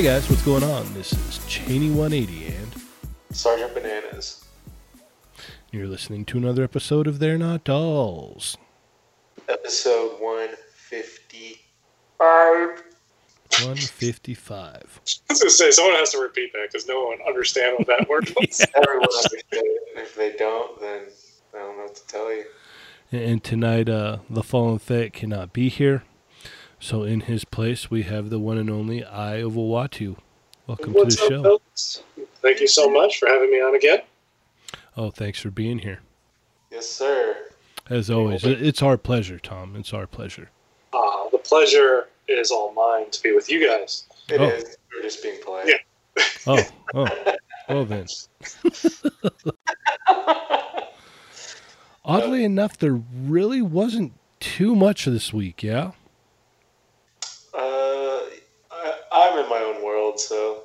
Hey guys, what's going on? This is Cheney 180 and Sergeant Bananas. you're listening to another episode of They're Not Dolls. Episode 155. 155. I was going to say, someone has to repeat that because no one understands what that word was. Everyone understands it. If they don't, then I don't know what to tell you. And tonight, uh, the Fallen Fett cannot be here. So in his place, we have the one and only Eye of Uatu. Welcome What's to the up, show. folks? Thank you so much for having me on again. Oh, thanks for being here. Yes, sir. As always, it- it's our pleasure, Tom. It's our pleasure. Uh, the pleasure is all mine to be with you guys. It is. Oh. We're just being polite. Yeah. Oh, oh, well then. Oddly enough, there really wasn't too much this week. Yeah. Uh, I, I'm in my own world, so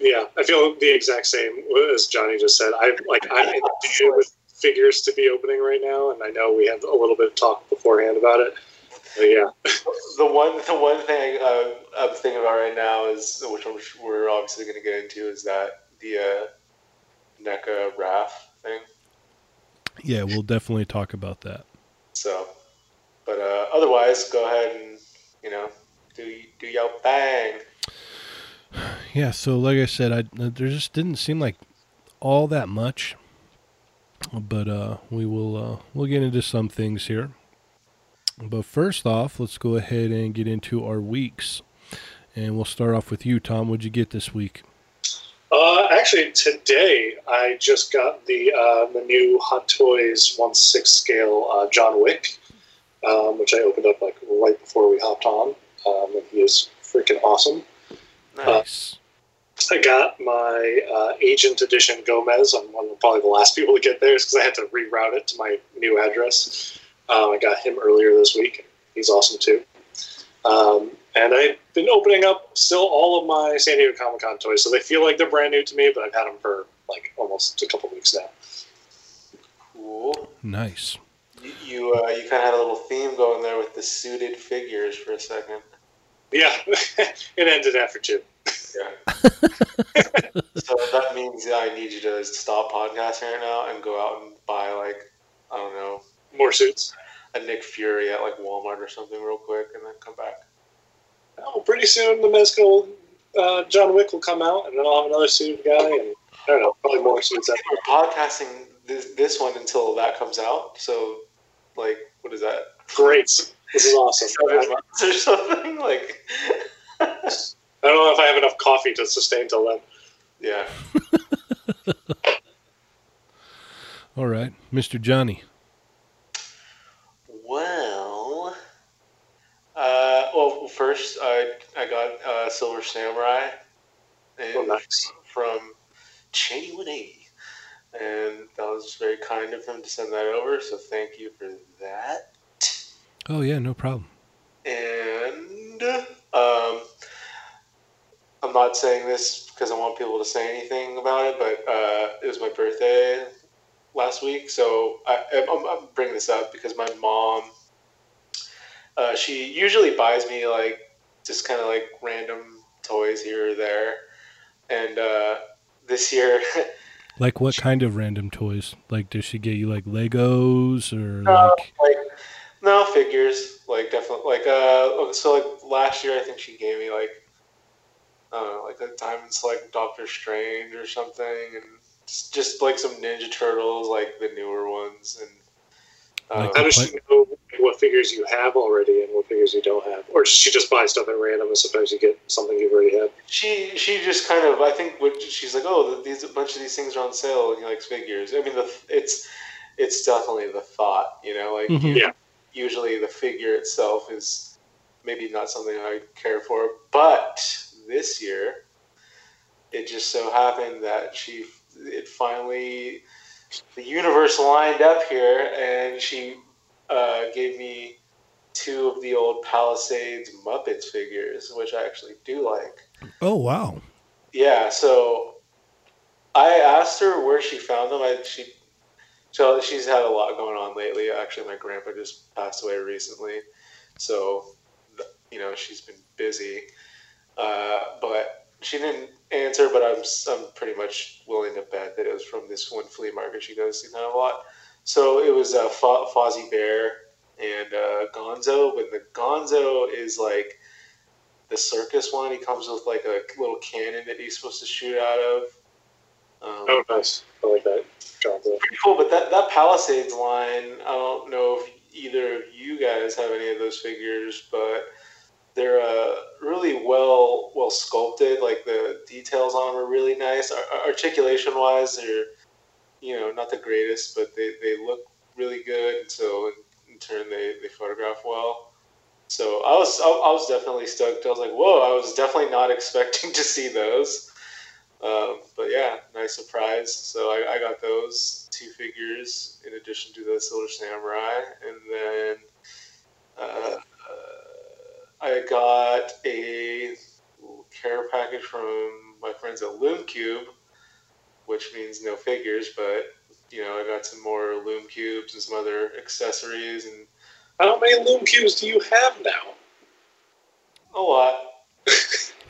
Yeah, I feel the exact same as Johnny just said. I like I'm in due with figures to be opening right now, and I know we had a little bit of talk beforehand about it. But yeah, the one the one thing uh, I'm thinking about right now is which I'm, we're obviously going to get into is that the uh, NECA Raph thing. Yeah, we'll definitely talk about that. So, but uh, otherwise, go ahead and you know do do your thing. Yeah, so like I said, I there just didn't seem like all that much, but uh, we will uh, we'll get into some things here. But first off, let's go ahead and get into our weeks, and we'll start off with you, Tom. What'd you get this week? uh, actually today I just got the uh, the new Hot Toys one six scale uh, John Wick, um, which I opened up like right before we hopped on, um, and he is freaking awesome. Nice. I got my uh, Agent Edition Gomez. I'm one of probably the last people to get theirs because I had to reroute it to my new address. Um, I got him earlier this week. He's awesome too. Um, and I've been opening up still all of my San Diego Comic Con toys, so they feel like they're brand new to me, but I've had them for like almost a couple weeks now. Cool. Nice. You you, uh, you kind of had a little theme going there with the suited figures for a second. Yeah, it ended after two. Yeah. so that means I need you to stop podcasting right now and go out and buy like I don't know More suits. a Nick Fury at like Walmart or something real quick, and then come back. Oh, pretty soon the Mezco uh, John Wick will come out, and then I'll have another suited guy, and I don't know, probably more suits after. We're podcasting this, this one until that comes out. So, like, what is that? Great. This is awesome. Seven months or something? Like, I don't know if I have enough coffee to sustain till then. yeah. All right, Mr. Johnny. Well, uh, well, first I I got uh, Silver Samurai, and Oh, nice. from Cheney 180, and that was very kind of him to send that over. So thank you for that. Oh yeah, no problem. And um, I'm not saying this because I want people to say anything about it, but uh, it was my birthday last week, so I, I'm, I'm bringing this up because my mom, uh, she usually buys me like just kind of like random toys here or there, and uh, this year. Like what kind of random toys? Like does she get you like Legos or No, like like no figures. Like definitely like uh so like last year I think she gave me like I don't know, like a Diamond Select Doctor Strange or something and just, just like some Ninja Turtles, like the newer ones and um, Like How does she know what figures you have already and what figures you don't have? Or does she just buy stuff at random and sometimes you get something you've already had? she she just kind of I think what she's like oh these a bunch of these things are on sale and he likes figures. I mean the it's it's definitely the thought, you know, like Mhm. Yeah. Usually the figure itself is maybe not something I care for, but this year it just so happened that she it finally the universe lined up here and she uh, gave me two of the old Palisades Muppets figures, which I actually do like. Oh wow. Yeah, so I asked her where she found them. I she so she's had a lot going on lately. Actually, my grandpa just passed away recently, so you know she's been busy. Uh, but she didn't answer, but I'm I'm pretty much willing to bet that it was from this one flea market she goes to a lot. So it was uh, Fo- Fozzie Bear and uh, Gonzo, but the Gonzo is like the circus one. He comes with like a little cannon that he's supposed to shoot out of. Um, Oh, nice. I like that. Pretty cool. But that that Palisades line, I don't know if either of you guys have any of those figures, but they're uh, really well well sculpted. Like the details on them are really nice. Ar- articulation wise, they're you know not the greatest, but they, they look really good. So in, in turn, they, they photograph well. So I was I, I was definitely stoked. I was like, whoa! I was definitely not expecting to see those. Um, but yeah, nice surprise. So I, I got those two figures in addition to the Silver Samurai, and then uh, uh, I got a care package from my friends at Lume Cube, which means no figures, but you know I got some more Lume cubes and some other accessories and How many Lume cubes do you have now? a lot.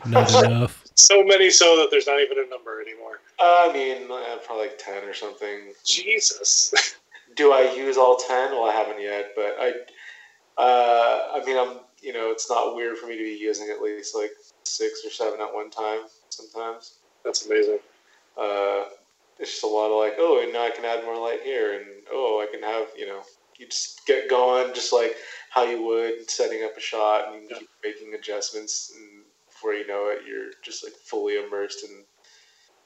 Not enough. So many so that there's not even a number anymore. I mean, uh, probably like ten or something. Jesus. Do I use all ten? Well, I haven't yet, but I, uh, I mean, I'm, you know, it's not weird for me to be using at least like six or seven at one time. Sometimes That's amazing. uh, it's just a lot of like, oh, and now I can add more light here, and oh, I can have, you know, you just get going just like how you would setting up a shot and Yeah. keep making adjustments, and before you know it, you're just like fully immersed in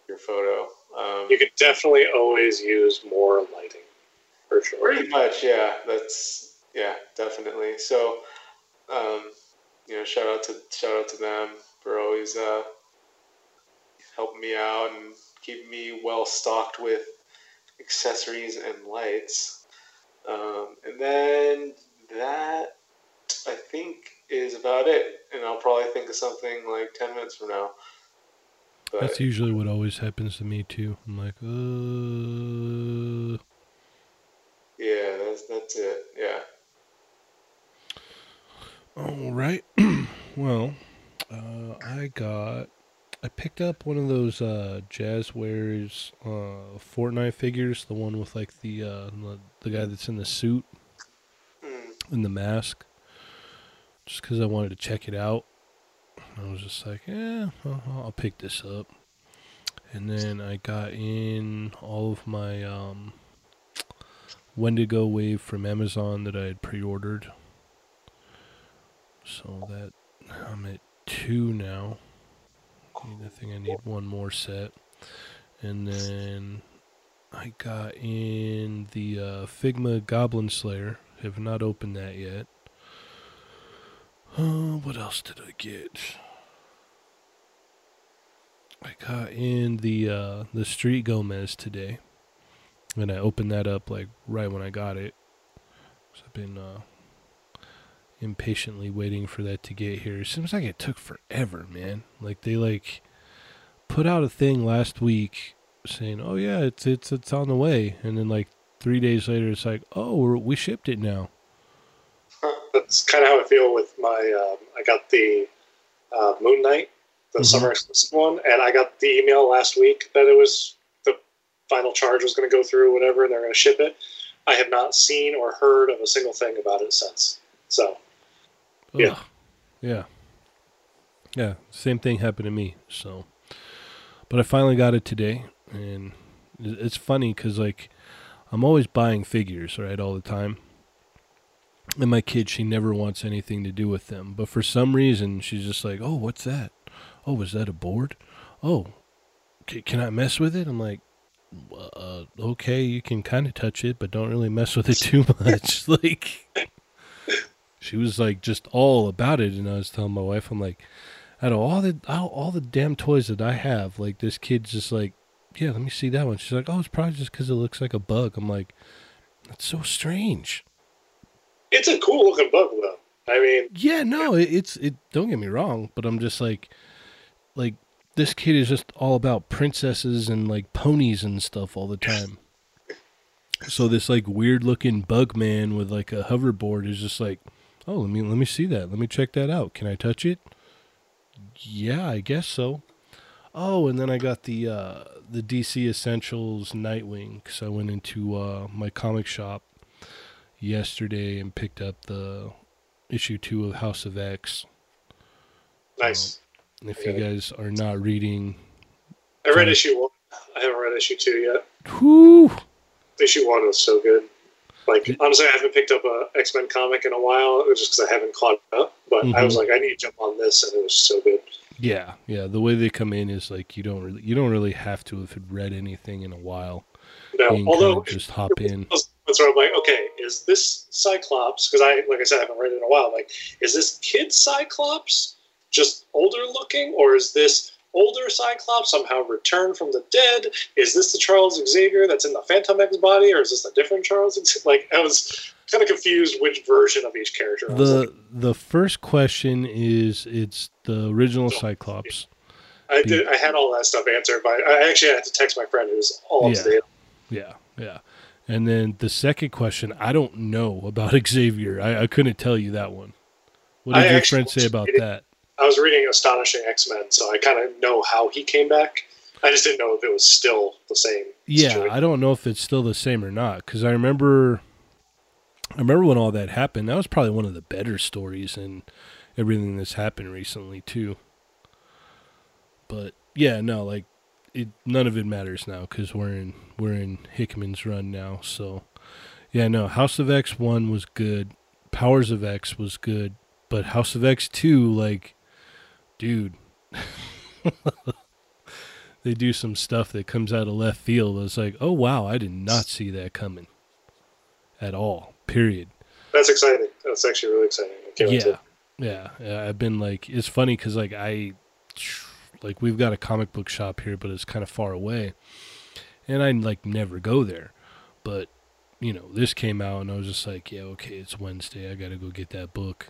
your photo. Um, You could definitely always use more lighting, for sure. Pretty much, yeah. That's yeah, definitely. So, um, you know, shout out to shout out to them for always uh, helping me out and keeping me well stocked with accessories and lights. Um, and then that I think is about it. And I'll probably think of something like ten minutes from now. But That's usually what always happens to me too. I'm like, uh, yeah, that's that's it. Yeah. all right. well, uh, I got, I picked up one of those uh, Jazwares uh, Fortnite figures, the one with like the uh, the, the guy that's in the suit Mm. and the mask, just because I wanted to check it out. I was just like, yeah, I'll, I'll pick this up. And then I got in all of my um, Wendigo Wave from Amazon that I had pre-ordered. So that I'm at two now. I think I need one more set. And then I got in the uh, Figma Goblin Slayer. Have not opened that yet. Uh, what else did I get? I got in the uh, the Street Gomez today, and I opened that up like right when I got it. So I've been uh, impatiently waiting for that to get here. It seems like it took forever, man. Like they like put out a thing last week saying, "Oh yeah, it's it's it's on the way," and then like three days later, it's like, "Oh, we shipped it now." That's kind of how I feel with my. Um, I got the uh, Moon Knight, the Mhm. summer exclusive one, and I got the email last week that it was the final charge was going to go through, whatever, and they're going to ship it. I have not seen or heard of a single thing about it since. So Yeah. Ugh. Yeah. Yeah. Same thing happened to me. So, but I finally got it today, and it's funny because like I'm always buying figures, right, all the time. And my kid, she never wants anything to do with them, but for some reason, she's just like, "Oh, what's that? Oh, is that a board? Oh, c- can I mess with it?" I'm like, uh, "Okay, you can kind of touch it, but don't really mess with it too much." like she was like just all about it and i was telling my wife i'm like out of all the all the damn toys that i have like this kid's just like yeah let me see that one she's like oh it's probably just because it looks like a bug i'm like that's so strange it's a cool looking book, though. I mean, yeah no it, it's it don't get me wrong but i'm just like like this kid is just all about princesses and like ponies and stuff all the time. So this like weird looking bug man with like a hoverboard is just like oh let me let me see that. Let me check that out. Can i touch it? Yeah i guess so. Oh, and then I got the uh, the DC Essentials Nightwing because I went into uh, my comic shop yesterday and picked up the issue two of House of X. Nice. And if you guys are not reading, I read sorry. issue one. I haven't read issue two yet. Issue one was so good. Like Did- honestly, I haven't picked up a X Men comic in a while, just because I haven't caught up. But I was Mhm. like, I need to jump on this, and it was so good. yeah, yeah. The way they come in is like you don't really you don't really have to have read anything in a while. No, although just hop in. that's where I'm like, okay, is this Cyclops? Because I, like I said, I haven't read it in a while. Like, is this kid Cyclops just older looking, or is this older Cyclops somehow returned from the dead? Is this the Charles Xavier that's in the Fantomex body, or is this a different Charles? Xavier? Like, I was kind of confused which version of each character. Was like, The the first question is it's the original Cyclops. I did, I had all that stuff answered, but I actually had to text my friend who's all up to date. Yeah, yeah. And then the second question, I don't know about Xavier. I, I couldn't tell you that one. What I did your actually friend say about that? I was reading Astonishing X Men, so I kind of know how he came back. I just didn't know if it was still the same. Yeah, situation. I don't know if it's still the same or not because I remember, I remember when all that happened. That was probably one of the better stories and everything that's happened recently too. But yeah, no, like it, none of it matters now because we're in we're in Hickman's run now. So yeah, no, House of X one was good, Powers of X was good, but House of X two, like, dude. they do some stuff that comes out of left field. It's like, oh wow, I did not see that coming at all. Period. That's exciting. That's actually really exciting. I can't wait to- yeah, yeah. I've been like, it's funny because like I, like we've got a comic book shop here, but it's kind of far away, and I like never go there. But you know, this came out, and I was just like, yeah, okay, it's Wednesday. I gotta go get that book.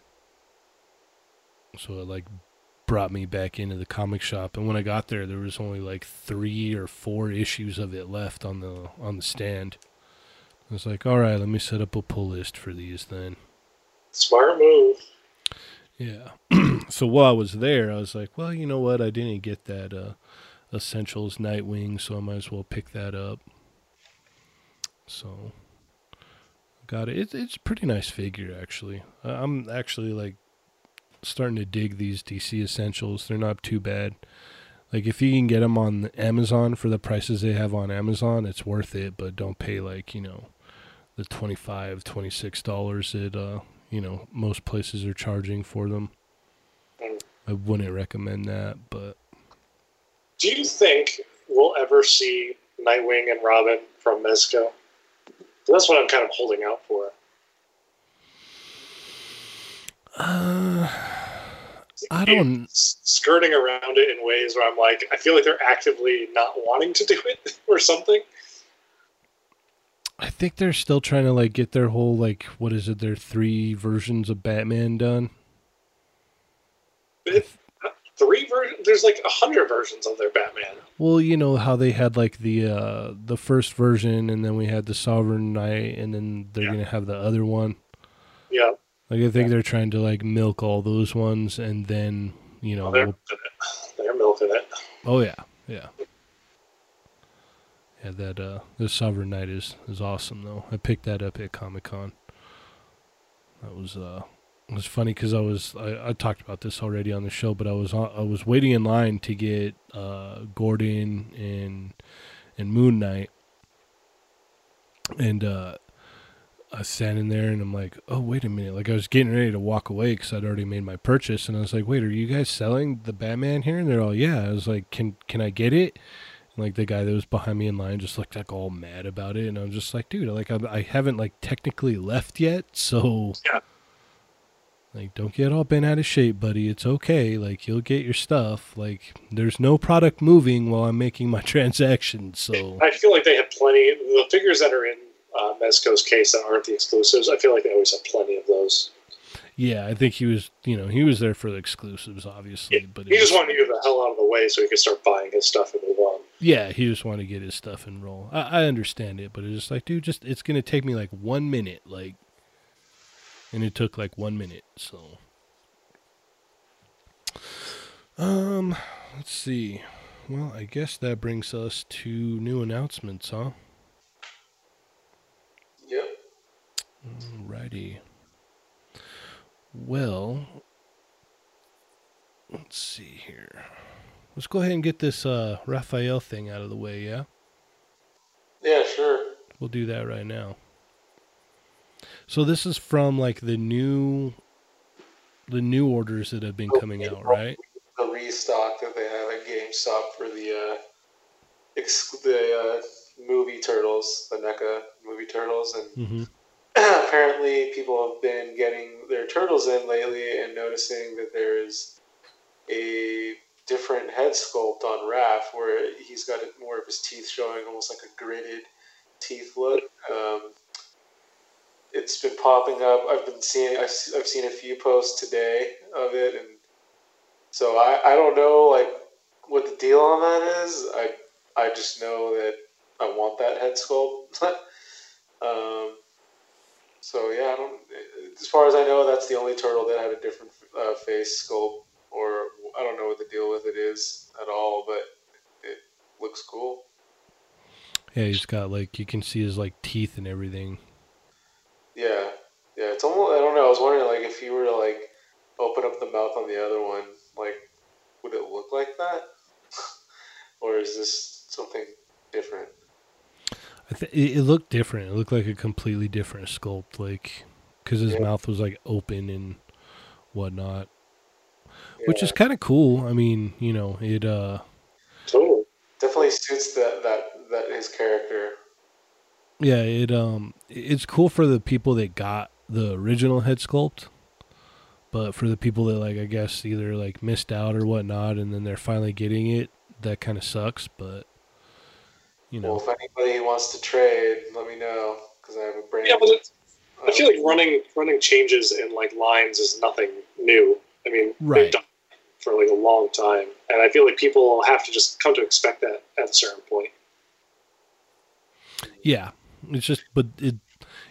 So it like brought me back into the comic shop, and when I got there, there was only like three or four issues of it left on the on the stand. I was like, all right, let me set up a pull list for these then. Smart move. Yeah. so while I was there, I was like, well, you know what? I didn't get that uh, Essentials Nightwing, so I might as well pick that up. So got it. It's it's a pretty nice figure actually. I'm actually like starting to dig these DC Essentials. They're not too bad. Like if you can get them on Amazon for the prices they have on Amazon, it's worth it. But don't pay like you know the 25 26 dollars that uh you know most places are charging for them. Mm. I wouldn't recommend that, but Do you think we'll ever see Nightwing and Robin from Mezco? That's what I'm kind of holding out for. uh, I don't. Skirting around it in ways where I'm like, I feel like they're actively not wanting to do it or something. I think they're still trying to like get their whole like what is it? Their three versions of Batman done. Three versions. There's like a hundred versions of their Batman. Well, you know how they had like the uh the first version, and then we had the Sovereign Knight, and then they're Yeah. gonna have the other one. Yeah, Like I think they're trying to like milk all those ones, and then you know, well, they're we'll- They're milking it. oh yeah, yeah, yeah. That uh, the Sovereign Knight is is awesome though. I picked that up at Comic Con. That was uh, it was funny because I was I, I talked about this already on the show, but I was on, I was waiting in line to get uh Gordon and and Moon Knight, and uh. I was standing there and I'm like, oh, wait a minute. Like, I was getting ready to walk away because I'd already made my purchase. And I was like, wait, are you guys selling the Batman here? And they're all, yeah. I was like, can can I get it? Like, the guy that was behind me in line just looked like all mad about it. And I'm just like, dude, like, I, I haven't, like, technically left yet. So, Yeah. like, don't get all bent out of shape, buddy. It's okay. Like, you'll get your stuff. Like, there's no product moving while I'm making my transaction. So, I feel like they have plenty. The figures that are in uh, Mezco's case that aren't the exclusives, I feel like they always have plenty of those. yeah, I think he was, you know, he was there for the exclusives, obviously. but He it just was- wanted to get the hell out of the way so he could start buying his stuff and move on. Yeah, he just wanted to get his stuff and roll. I, I understand it, but it's just like, dude, just it's gonna take me like one minute, like, and it took like one minute. So, um, let's see. well, I guess that brings us to new announcements, huh? Yep. Alrighty. Well, let's see here. Let's go ahead and get this uh, Raphael thing out of the way, yeah? Yeah, sure. We'll do that right now. So this is from like the new the new orders that have been coming out, right? The restock that they have at GameStop for the uh, ex- the uh, movie turtles, the NECA movie turtles, and Mm-hmm. apparently people have been getting their turtles in lately and noticing that there is a different head sculpt on Raph where he's got more of his teeth showing, almost like a gritted teeth look. Um, it's been popping up. I've been seeing. I've, I've seen a few posts today of it, and so I, I don't know like what the deal on that is. I I just know that I want that head sculpt. um, so yeah, I don't. As far as I know, that's the only turtle that had a different uh, face sculpt, or I don't know what the deal with it is at all, but it looks cool. Yeah, he's got like you can see his like teeth and everything. Yeah, yeah. It's almost. I don't know. I was wondering like if you were to like open up the mouth on the other one, like would it look like that, or is this something different? I th- it, it looked different. It looked like a completely different sculpt, like because his Yeah. mouth was like open and whatnot, which is kind of cool. I mean, you know, it uh Totally. definitely suits that that that his character. Yeah, it um it's cool for the people that got the original head sculpt. But for the people that like I guess either like missed out or whatnot and then they're finally getting it, that kind of sucks, but you know, Well, if anybody wants to trade, let me know because I have a brand. Yeah, but it's, I uh, feel like running running changes in like lines is nothing new. I mean, Right. they've done it for like a long time, and I feel like people have to just come to expect that at a certain point. Yeah. It's just but it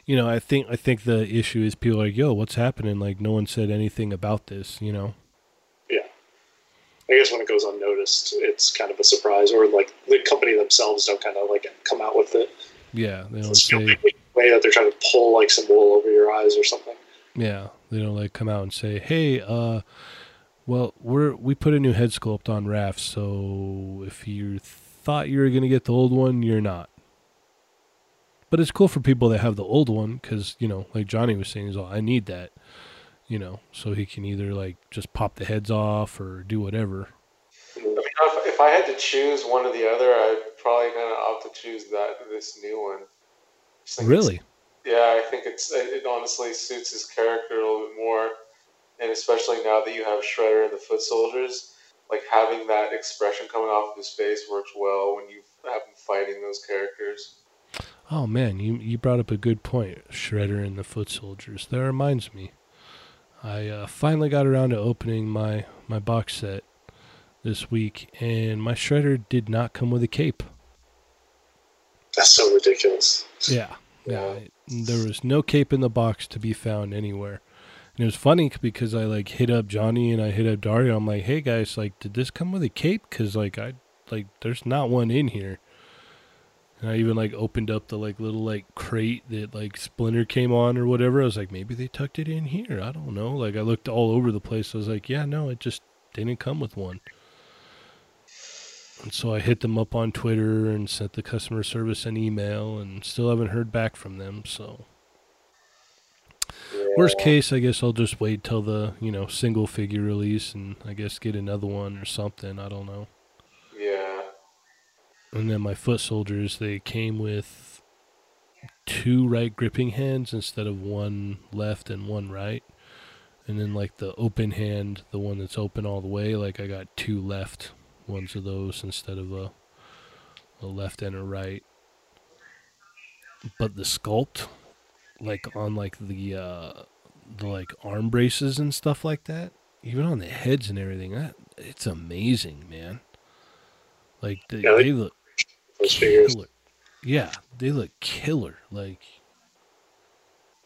you know, I think I think the issue is people are like, "Yo, what's happening? Like no one said anything about this," you know. Yeah. I guess when it goes unnoticed, it's kind of a surprise, or like the company themselves don't kind of like come out with it. Yeah, they don't It's say way that they're trying to pull like some wool over your eyes or something. Yeah, they don't like come out and say, "Hey, uh, well, we're we put a new head sculpt on Raph, so if you thought you were gonna get the old one, you're not." But it's cool for people that have the old one because you know, like Johnny was saying, is all I need that, you know, so he can either like just pop the heads off or do whatever. I mean, if, if I had to choose one or the other, I'd probably kind of opt to choose that this new one. Just think it's- Really? Yeah, I think it's it it honestly suits his character a little bit more, and especially now that you have Shredder and the Foot Soldiers, like having that expression coming off of his face works well when you have him fighting those characters. Oh man, you you brought up a good point, Shredder and the Foot Soldiers. That reminds me, I uh, finally got around to opening my my box set this week, and my Shredder did not come with a cape. That's so ridiculous. Yeah, yeah. There was no cape in the box to be found anywhere. And it was funny because I like hit up Johnny and I hit up Dario. I'm like, hey guys, like, did this come with a cape? Because like I like, there's not one in here. And I even like opened up the like little like crate that like Splinter came on or whatever. I was like, maybe they tucked it in here. I don't know. Like I looked all over the place. I was like, yeah, no, it just didn't come with one. And so I hit them up on Twitter and sent the customer service an email and still haven't heard back from them. So worst case, I guess I'll just wait till the you know single figure release and I guess get another one or something. I don't know. Yeah. And then my foot soldiers, they came with two right gripping hands instead of one left and one right. And then like the open hand, the one that's open all the way, like I got two left ones of those instead of a a left and a right. But the sculpt, like on like the uh the like arm braces and stuff like that, even on the heads and everything, that it's amazing, man. Like they, Yeah, they- they look figures. killer. Yeah, they look killer. Like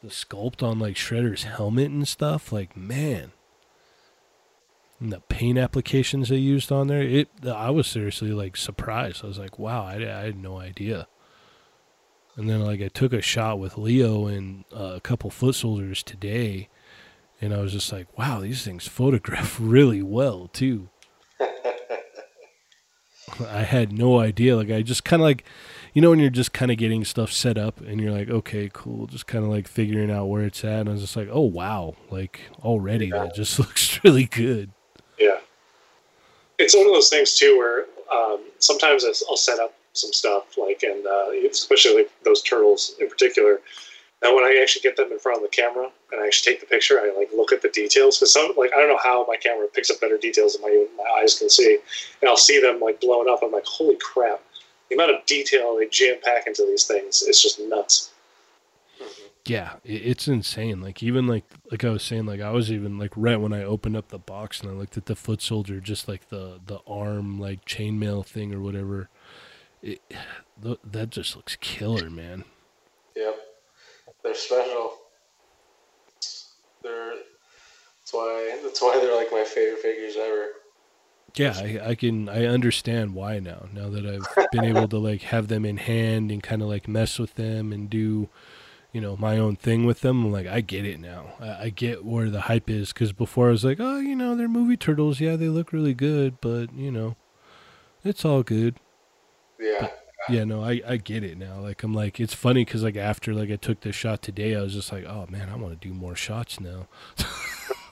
the sculpt on like Shredder's helmet and stuff. Like man, and the paint applications they used on there. It I was seriously like surprised. I was like, wow, I, I had no idea. And then like I took a shot with Leo and uh, a couple foot soldiers today, and I was just like, wow, these things photograph really well too. I had no idea. Like I just kind of like, you know, when you're just kind of getting stuff set up and you're like, okay, cool, just kind of like figuring out where it's at. And I was just like, oh wow, like already Yeah. that just looks really good. Yeah. It's one of those things too where um, sometimes I'll I'll set up some stuff like, and uh, especially those turtles in particular. And when I actually get them in front of the camera and I actually take the picture, I like look at the details because some like I don't know how my camera picks up better details than my my eyes can see, and I'll see them like blowing up. I'm like, holy crap! The amount of detail they jam pack into these things is just nuts. Yeah, it's insane. Like even like like I was saying, like I was even like right when I opened up the box and I looked at the foot soldier, just like the the arm like chainmail thing or whatever. It, th- that just looks killer, man. Yep. They're special. They're that's why that's why they're like my favorite figures ever. Yeah, I, I can I understand why now. Now that I've been able to like have them in hand and kind of like mess with them and do, you know, my own thing with them. I'm like, I get it now. I, I get where the hype is because before I was like, oh, you know, they're movie turtles. Yeah, they look really good, but you know, it's all good. Yeah. Yeah, no, I, I get it now. Like I'm like it's funny because like after like I took this shot today, I was just like, oh man, I want to do more shots now.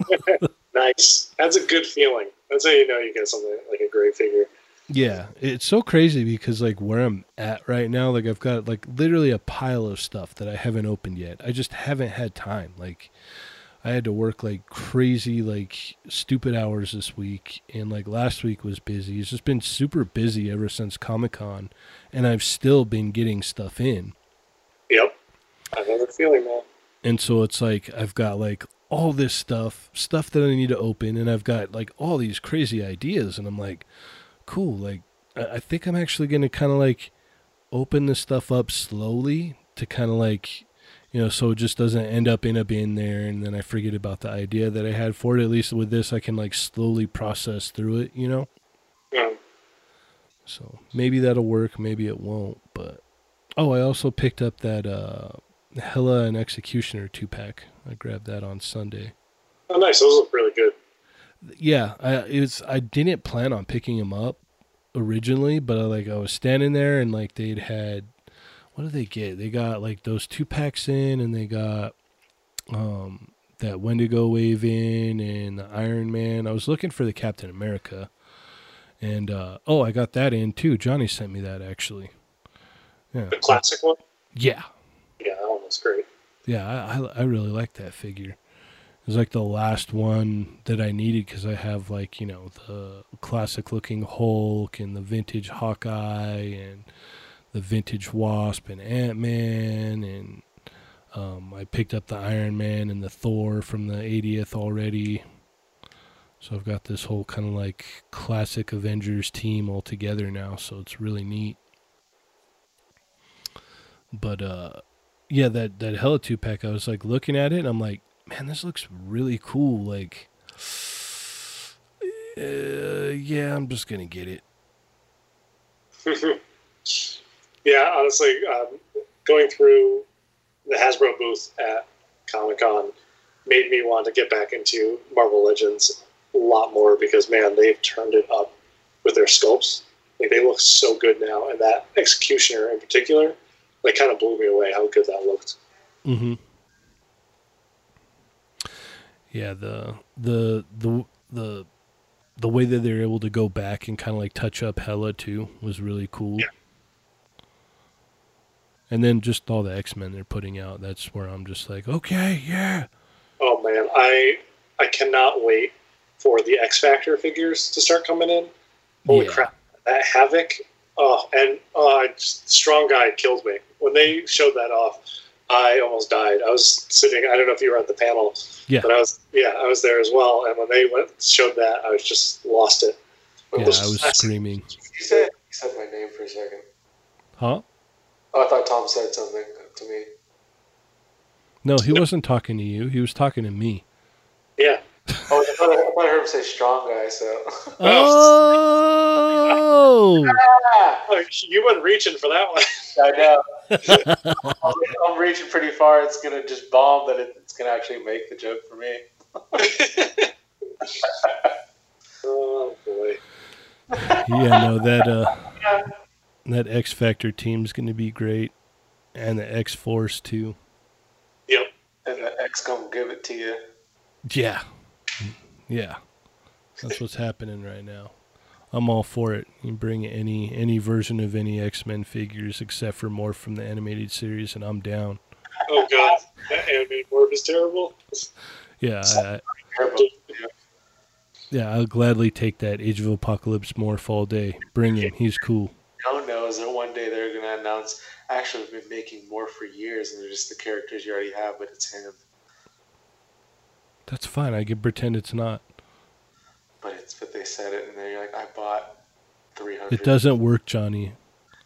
Nice. That's a good feeling. That's how you know you get something like a great figure. Yeah, it's so crazy because like where I'm at right now, like I've got like literally a pile of stuff that I haven't opened yet. I just haven't had time. Like I had to work like crazy, like stupid hours this week, and like last week was busy. It's just been super busy ever since Comic Con, and I've still been getting stuff in. Yep. I know the feeling, man. And so it's like I've got like all this stuff, stuff that I need to open, and I've got like all these crazy ideas, and I'm like, cool. Like I, I think I'm actually gonna kind of like open this stuff up slowly to kind of like, you know, so it just doesn't end up in a bin there, and then I forget about the idea that I had for it. At least with this, I can like slowly process through it, you know. Mm. So maybe that'll work, maybe it won't. But oh, I also picked up that uh, Hela and Executioner two pack. I grabbed that on Sunday. Oh, nice. Those look really good. Yeah, I it was I didn't plan on picking them up originally, but I, like I was standing there and like they'd had what did they get? They got like those two packs in, and they got um that Wendigo wave in and the Iron Man. I was looking for the Captain America, and uh oh, I got that in too. Johnny sent me that actually. Yeah, The classic one. yeah, Yeah, that one was great. yeah. I I, I really like that figure. It was like the last one that I needed because I have like you know the classic looking Hulk and the vintage Hawkeye and the vintage Wasp and Ant Man and um, I picked up the Iron Man and the Thor from the 80th already. So I've got this whole kind of like classic Avengers team all together now, so it's really neat. But uh yeah, that that Hela two pack, I was like looking at it and I'm like, man, this looks really cool. Like, uh, yeah, I'm just gonna get it. yeah, honestly, um, going through the Hasbro booth at Comic Con made me want to get back into Marvel Legends a lot more because man, they've turned it up with their sculpts. Like they look so good now, and that Executioner in particular, like kind of blew me away how good that looked. Mm-hmm. Yeah, the the the the the way that they're able to go back and kind of like touch up Hela too was really cool. Yeah. And then just all the X Men they're putting out, that's where I'm just like, okay, yeah. Oh man, I I cannot wait for the X Factor figures to start coming in. Holy Yeah. crap, that Havoc! Oh, and oh, I just, Strong Guy killed me when they showed that off. I almost died. I was sitting. I don't know if you were at the panel, Yeah. but I was. Yeah, I was there as well. And when they went showed that, I was just lost it. It Yeah, I was classic. screaming. You said you said my name for a second. Huh? Oh, I thought Tom said something to me. No, he wasn't talking to you. He was talking to me. Yeah, Oh, I thought I, I thought I heard him say strong guy. So. Oh, Ah, you went reaching for that one. I know. I'm, I'm reaching pretty far. It's gonna just bomb, but it, it's gonna actually make the joke for me. oh boy. yeah, no that uh, that X Factor team's going to be great, and the X Force too. Yep. And the X gonna give it to you. Yeah, yeah, that's what's happening right now. I'm all for it. You can bring any any version of any X Men figures except for more from the animated series, and I'm down. Oh god, that animated morph is terrible. Yeah, I, Terrible. yeah, I'll gladly take that Age of Apocalypse morph all day. Bring him. He's cool. No knows that one day they're gonna announce. Actually, we've been making more for years, and they're just the characters you already have, but it's him. That's fine. I can pretend it's not. But it's but they said it, and they're like, I bought three hundred. It doesn't work, Johnny.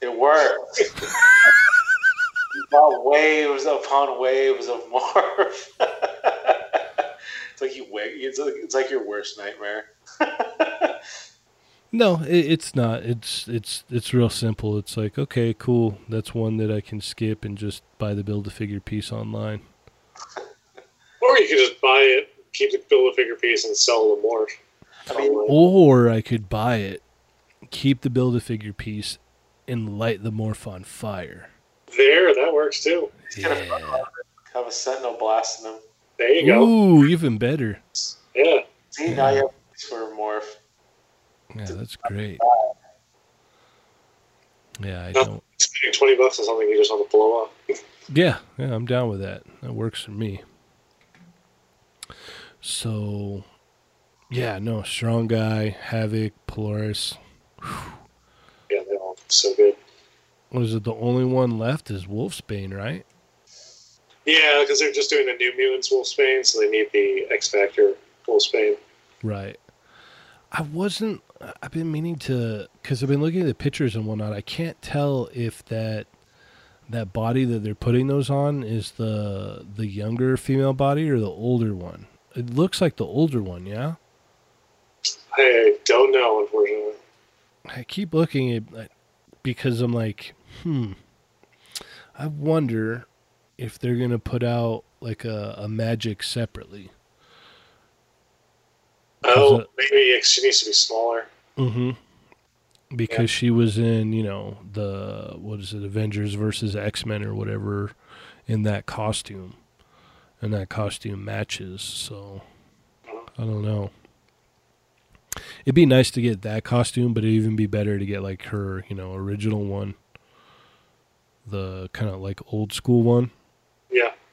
It works. you bought waves upon waves of morph. it's like you wait. It's like, it's like your worst nightmare. No, it, it's not. It's it's it's real simple. It's like okay, cool. That's one that I can skip and just buy the build a figure piece online. Or you could just buy it, keep the build a figure piece, and sell the morph. I mean, Or I could buy it, keep the build a figure piece, and light the morph on fire. there, that works too. Yeah. have a sentinel blasting them. There you go. Ooh, even better. Yeah. See, now you have a piece for a morph. Yeah, that's great. Yeah, I don't. Spending twenty bucks on something you just want to blow up. Yeah, yeah, I'm down with that. That works for me. So, yeah, no, strong guy, havoc, Polaris. Yeah, they're all so good. What is it? The only one left is Wolfsbane, right? Yeah, because they're just doing the New Mutants Wolfsbane, so they need the X Factor Wolfsbane. Right. I wasn't. I've been meaning to, because I've been looking at the pictures and whatnot. I can't tell if that that body that they're putting those on is the the younger female body or the older one. It looks like the older one. Yeah. I don't know, unfortunately. I keep looking at because I'm like, hmm. I wonder if they're gonna put out like a, a Magik separately. Oh, it- maybe she needs to be smaller. Mm-hmm. Because she was in, you know, the what is it, Avengers versus X Men or whatever, in that costume, and that costume matches. So I don't know. It'd be nice to get that costume, but it'd even be better to get like her, you know, original one, the kind of like old school one.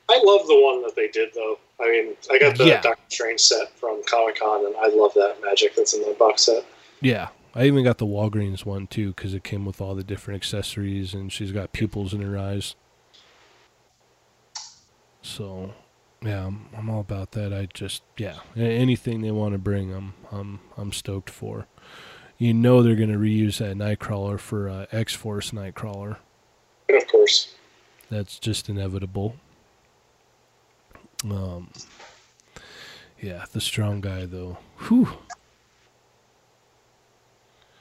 I love the one that they did, though. I mean, I got the Yeah. Doctor Strange set from Comic Con, and I love that Magik that's in that box set. Yeah, I even got the Walgreens one too because it came with all the different accessories, and she's got pupils in her eyes. So, yeah, I'm, I'm all about that. I just, yeah, anything they want to bring, I'm, I'm, I'm stoked for. You know they're gonna reuse that Nightcrawler for uh, X Force Nightcrawler. Of course. That's just inevitable. Um, yeah, the strong guy though. Whew.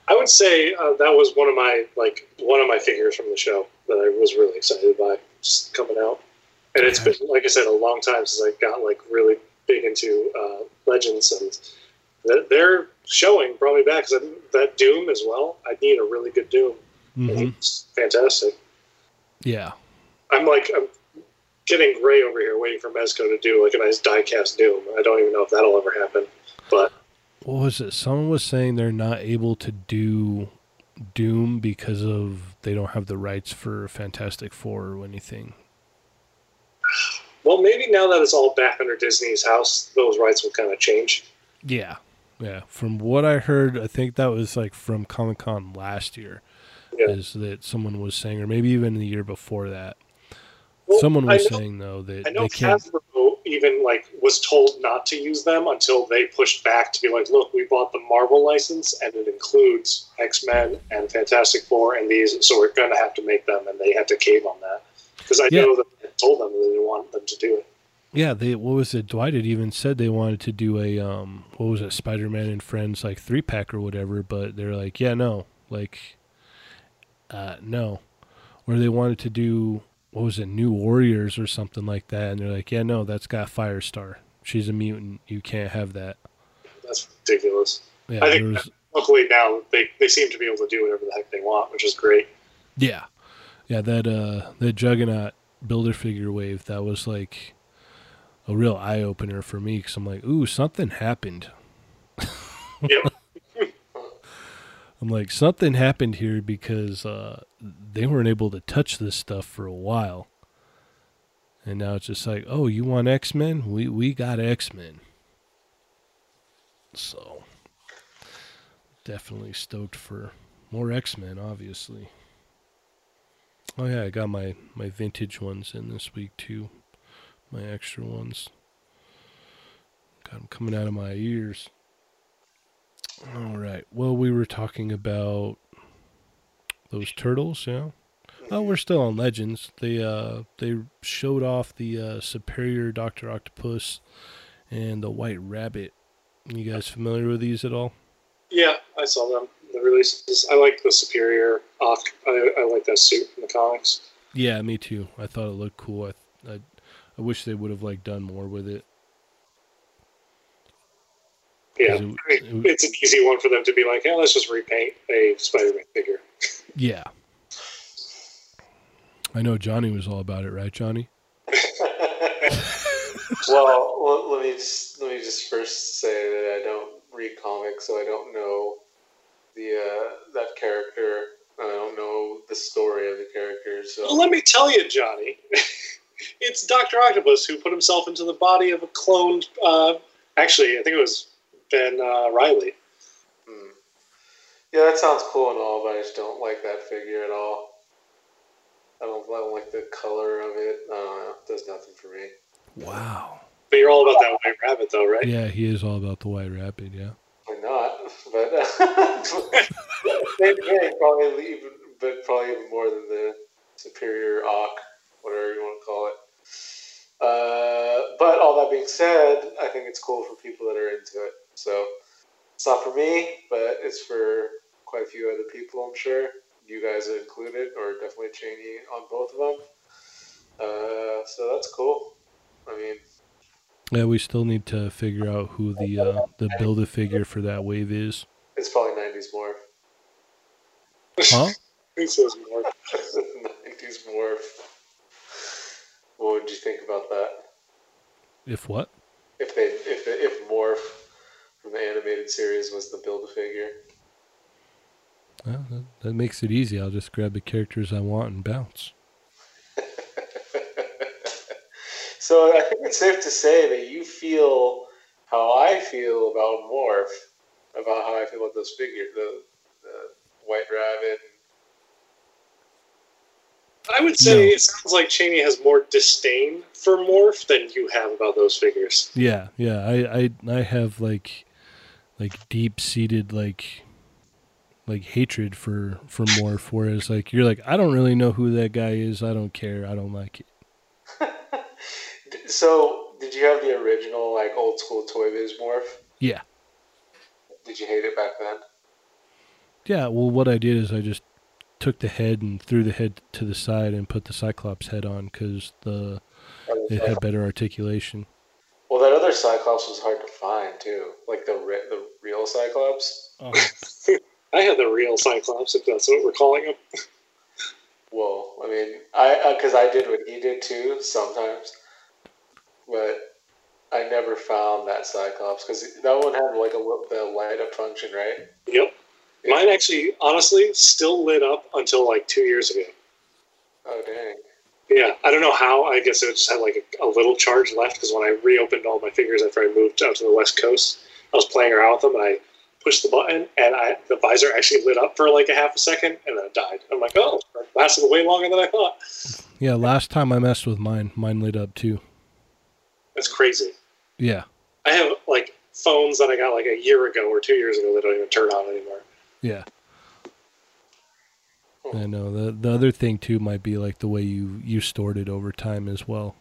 I would say uh, that was one of my like one of my figures from the show that I was really excited by just coming out. And it's been like I said a long time since I got like really big into uh, Legends, and th- they're showing probably back because that Doom as well. I need a really good Doom. I hmm it's fantastic. Yeah. I'm like I'm getting gray over here waiting for Mezco to do like a nice diecast Doom. I don't even know if that'll ever happen, but what was it? Someone was saying they're not able to do Doom because of they don't have the rights for Fantastic Four or anything. well maybe now that it's all back under Disney's house, those rights will kind of change. Yeah, yeah. From what I heard, I think that was like from Comic Con last year. Yeah. Is that someone was saying, or maybe even the year before that? Well, someone was know- saying though that I know. Hasbro even like was told not to use them until they pushed back to be like, look, we bought the Marvel license and it includes X Men and Fantastic Four and these, so we're going to have to make them, and they had to cave on that because I Yeah. know that I told them that they didn't want them to do it. Yeah, they what was it? Dwight had even said they wanted to do a um what was it, Spider Man and Friends like three pack or whatever, but they're like, Yeah, no. Like uh no. Or they wanted to do what was it, New Warriors or something like that, and they're like, Yeah, no, that's got Firestar. She's a mutant. You can't have that. That's ridiculous. Yeah, I think was luckily now they, they seem to be able to do whatever the heck they want, which is great. Yeah. Yeah, that uh that Juggernaut builder figure wave, that was like a real eye opener for me cuz I'm like, "Ooh, something happened." Yep. I'm like, something happened here because uh they weren't able to touch this stuff for a while. And now it's just like, "Oh, you want X-Men? We we got X-Men." So, definitely stoked for more X-Men, obviously. Oh yeah, I got my my vintage ones in this week too. My extra ones. Got them coming out of my ears. All right. Well, we were talking about those turtles, yeah. Oh, we're still on Legends. They uh they showed off the uh, Superior Doctor Octopus and the White Rabbit. You guys familiar with these at all? Yeah, I saw them. The releases. I like the Superior Ock. I, I like that suit from the comics. Yeah, me too. I thought it looked cool. I I, I wish they would have like done more with it. Yeah, 'Cause I it- it- it's an easy one for them to be like, "Hey, let's just repaint a Spider-Man figure." Yeah. I know Johnny was all about it, right, Johnny? well, let, let me just, let me just first say that I don't read comics, so I don't know the uh, that character. I don't know the story of the characters. So Well, let me tell you, Johnny, it's Doctor Octopus who put himself into the body of a cloned. Uh, actually, I think it was Ben uh, Riley. Hmm. Yeah, that sounds cool and all, but I just don't like that figure at all. I don't, I don't like the color of it. I. It does nothing for me. Wow. But you're all about that White Rabbit, though, right? Yeah, he is all about the White Rabbit, yeah. Why not? But uh, same thing, probably even, but probably even more than the superior Ock, whatever you want to call it. Uh, but all that being said, I think it's cool for people that are into it. So it's not for me, but it's for quite a few other people, I'm sure. You guys are included, or definitely Cheney on both of them. Uh, so that's cool. I mean, Yeah, we still need to figure out who the uh, the build a figure for that wave is. it's probably 90s more. Huh? Says more. 90s morph. What would you think about that? If what? If they, if if morph from the animated series was the build a figure, Well, that, that makes it easy. I'll just grab the characters I want and bounce. so I think it's safe to say that you feel how I feel about morph, about how I feel about those figures, the, the White Rabbit. I would say No. it sounds like Cheney has more disdain for Morph than you have about those figures. Yeah, yeah. I I, I have like like deep seated like like hatred for for Morph, whereas like you're like I don't really know who that guy is. I don't care. I don't like it. So did you have the original like old school Toy Biz morph? Yeah. Did you hate it back then? Yeah, well, what I did is I just took the head and threw the head to the side and put the Cyclops head on because the it had better articulation. Well, Cyclops was hard to find too, like the re- the real Cyclops. Oh. I had the real Cyclops, if that's what we're calling him. Well, I mean, I uh, because I did what he did too sometimes, but I never found that Cyclops because that one had like a the light up function, right? Yep. Mine actually, honestly, still lit up until like two years ago. Oh dang! Yeah, I don't know how. I guess it just had like a, a little charge left because when I reopened all my figures after I moved out to the West Coast, I was playing around with them and I pushed the button and I, the visor actually lit up for like a half a second and then it died. I'm like, oh, that lasted way longer than I thought. Yeah, last time I messed with mine, mine lit up too. That's crazy. Yeah, I have like phones that I got like a year ago or two years ago that don't even turn on anymore. yeah. I know the the other thing too might be like the way you you stored it over time as well.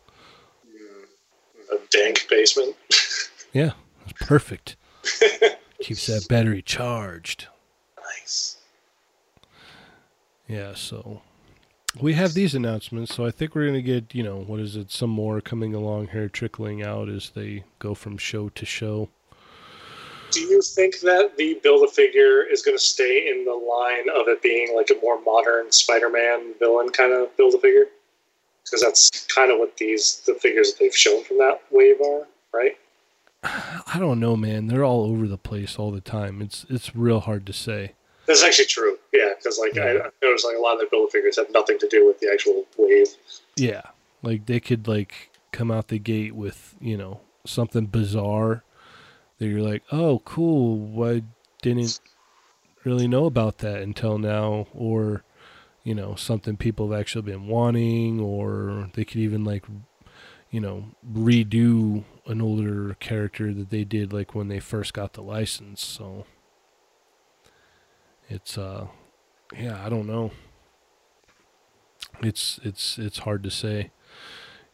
A dank basement. Yeah, it's perfect. Keeps that battery charged. nice. Yeah, so we have these announcements, so I think we're gonna get, you know, what is it, some more coming along here, trickling out as they go from show to show. Do you think that the build a figure is going to stay in the line of it being like a more modern Spider-Man villain kind of build a figure? Because that's kind of what these the figures that they've shown from that wave are, right? I don't know, man. They're all over the place all the time. It's it's real hard to say. That's actually true. Yeah, because like I, Yeah. I noticed like a lot of the build a figures have nothing to do with the actual wave. Yeah, like they could like come out the gate with you know something bizarre that you're like, oh, cool. Why didn't really know about that until now? Or you know something people have actually been wanting, or they could even like you know redo an older character that they did like when they first got the license. So it's uh yeah, I don't know it's it's it's hard to say.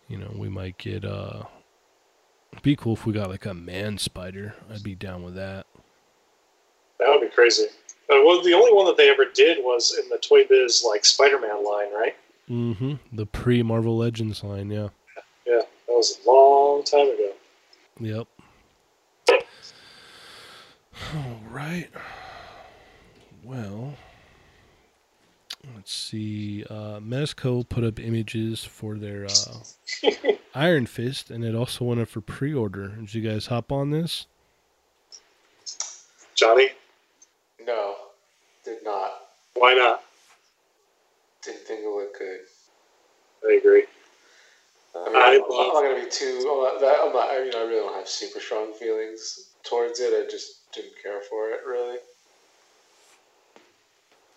You know, we might get uh it'd be cool if we got like a man spider. I'd be down with that. That would be crazy. Uh, well, the only one that they ever did was in the Toy Biz like Spider-Man line, right? Mm-hmm. The pre Marvel Legends line, yeah. Yeah, that was a long time ago. Yep. All right. Well, let's see. Uh, Mezco put up images for their uh, Iron Fist, and it also went up for pre-order. Did you guys hop on this? Johnny, No, did not. why not? Didn't think it looked good. I agree. I mean, I I am love- not going to be too. I'm not, that, I'm not. I mean, I really don't have super strong feelings towards it. I just didn't care for it really.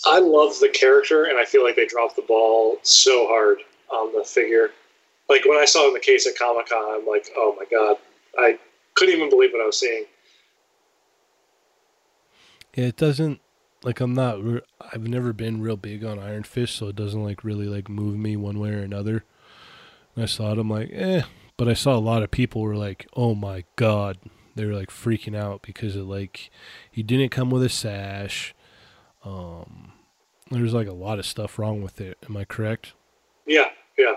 I love the character, and I feel like they dropped the ball so hard on the figure. Like when I saw in the case at Comic Con, I'm like, oh my god, I couldn't even believe what I was seeing. Yeah, it doesn't like I'm not. I've never been real big on Iron Fist, so it doesn't like really like move me one way or another. And I saw it, I'm like, eh. But I saw a lot of people were like, oh my god, they were like freaking out because it like he didn't come with a sash. Um, there's like a lot of stuff wrong with it. Am I correct? Yeah, yeah.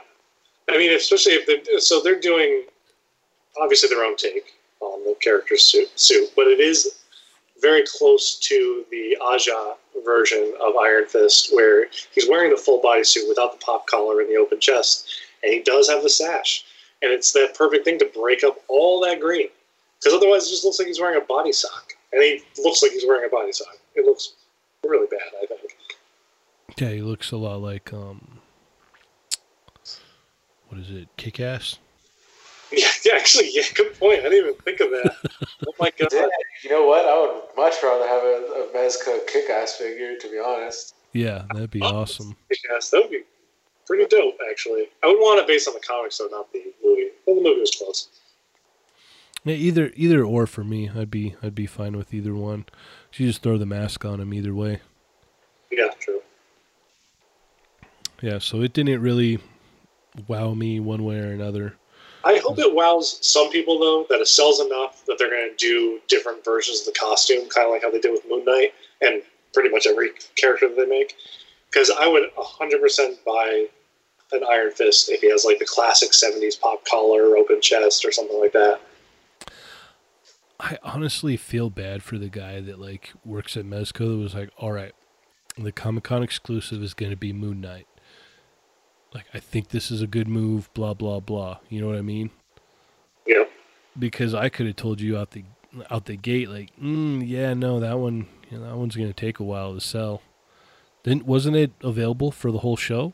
I mean, especially if they're so they're doing obviously their own take on the character's suit, suit, but it is very close to the Aja version of Iron Fist, where he's wearing the full body suit without the pop collar and the open chest, and he does have the sash, and it's that perfect thing to break up all that green, because otherwise it just looks like he's wearing a body sock, and he looks like he's wearing a body sock. It looks really bad, I think. Yeah, he looks a lot like um, what is it, Kick Ass? Yeah, yeah, actually, yeah, good point. I didn't even think of that. oh my god. Yeah, you know what? I would much rather have a, a Mezco kick-ass figure, to be honest. Yeah, that'd be awesome. Yes, that would be pretty dope, actually. I would want it based on the comics, though, not the movie. Well, the movie was close. Yeah, either either or for me, I'd be I'd be fine with either one. You just throw the mask on him either way. Yeah, true. Yeah, so it didn't really wow me one way or another. I hope it wows some people, though, that it sells enough that they're going to do different versions of the costume, kind of like how they did with Moon Knight and pretty much every character that they make. Because I would 100% buy an Iron Fist if he has, like, the classic 70s pop collar, open chest, or something like that. I honestly feel bad for the guy that like works at Mezco that was like, all right, the Comic Con exclusive is going to be Moon Knight. Like, I think this is a good move. Blah blah blah. You know what I mean? Yeah. Because I could have told you out the out the gate, like, mm, yeah, no, that one, you know, that one's going to take a while to sell. Didn't wasn't it available for the whole show?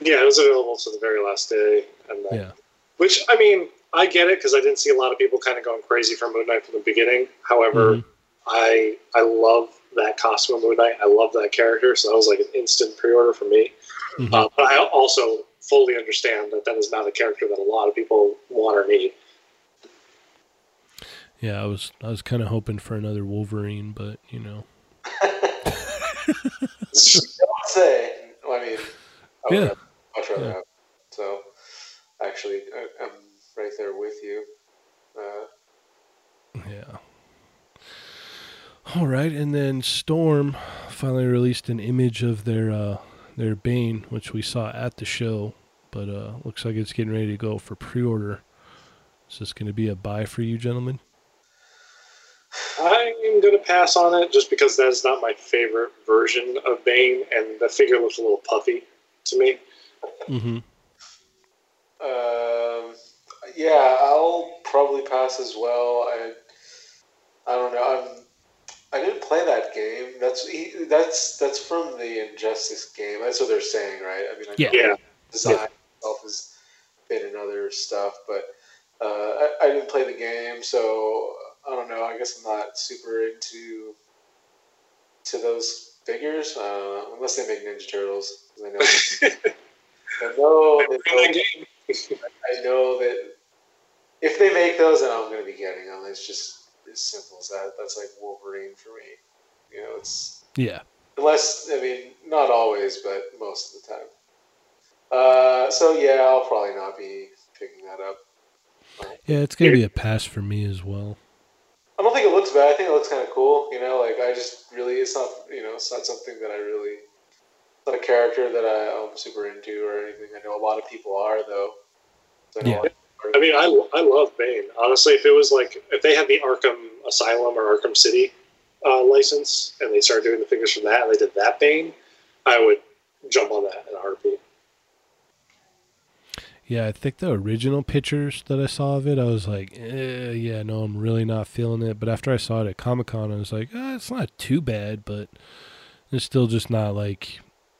Yeah, it was available to the very last day. And then, Yeah. Which, I mean, I get it because I didn't see a lot of people kind of going crazy for Moon Knight from the beginning. However, Mhm. I I love that costume of Moon Knight. I love that character, so that was like an instant pre-order for me. Mhm. Uh, but I also fully understand that that is not a character that a lot of people want or need. Yeah, I was I was kind of hoping for another Wolverine, but you know, Don't say. I mean, I would Yeah. rather- much rather Yeah. have. So, actually, I, I'm right there with you. Uh, Yeah. All right, and then Storm finally released an image of their uh, their Bane, which we saw at the show, but uh, looks like it's getting ready to go for pre-order. Is this going to be a buy for you, gentlemen? I'm going to pass on it just because that is not my favorite version of Bane, and the figure looks a little puffy to me. Mm-hmm. Um, yeah, I'll probably pass as well. I, I don't know. I'm, I didn't play that game. That's he, that's that's from the Injustice game. That's what they're saying, right? I mean, I Yeah. know Yeah. the design itself has been in other stuff, but uh, I, I didn't play the game, so I don't know. I guess I'm not super into to those figures, uh, unless they make Ninja Turtles. 'cause I know, I know That game. I know that if they make those, then I'm going to be getting them. It's just as simple as that. That's like Wolverine for me. You know, it's Yeah. unless I mean not always, but most of the time. Uh, so yeah, I'll probably not be picking that up. Yeah, it's going to be a pass for me as well. I don't think it looks bad. I think it looks kind of cool. You know, like I just really, it's not, you know, it's not something that I really, it's not a character that I, I'm super into or anything. I know a lot of people are though. So I know a Yeah. I mean, I, I love Bane. Honestly, if it was like, if they had the Arkham Asylum or Arkham City uh, license and they started doing the figures from that and they did that Bane, I would jump on that in a heartbeat. Yeah, I think the original pictures that I saw of it, I was like, eh, yeah, no, I'm really not feeling it. But after I saw it at Comic Con, I was like, ah, it's not too bad, but it's still just not like,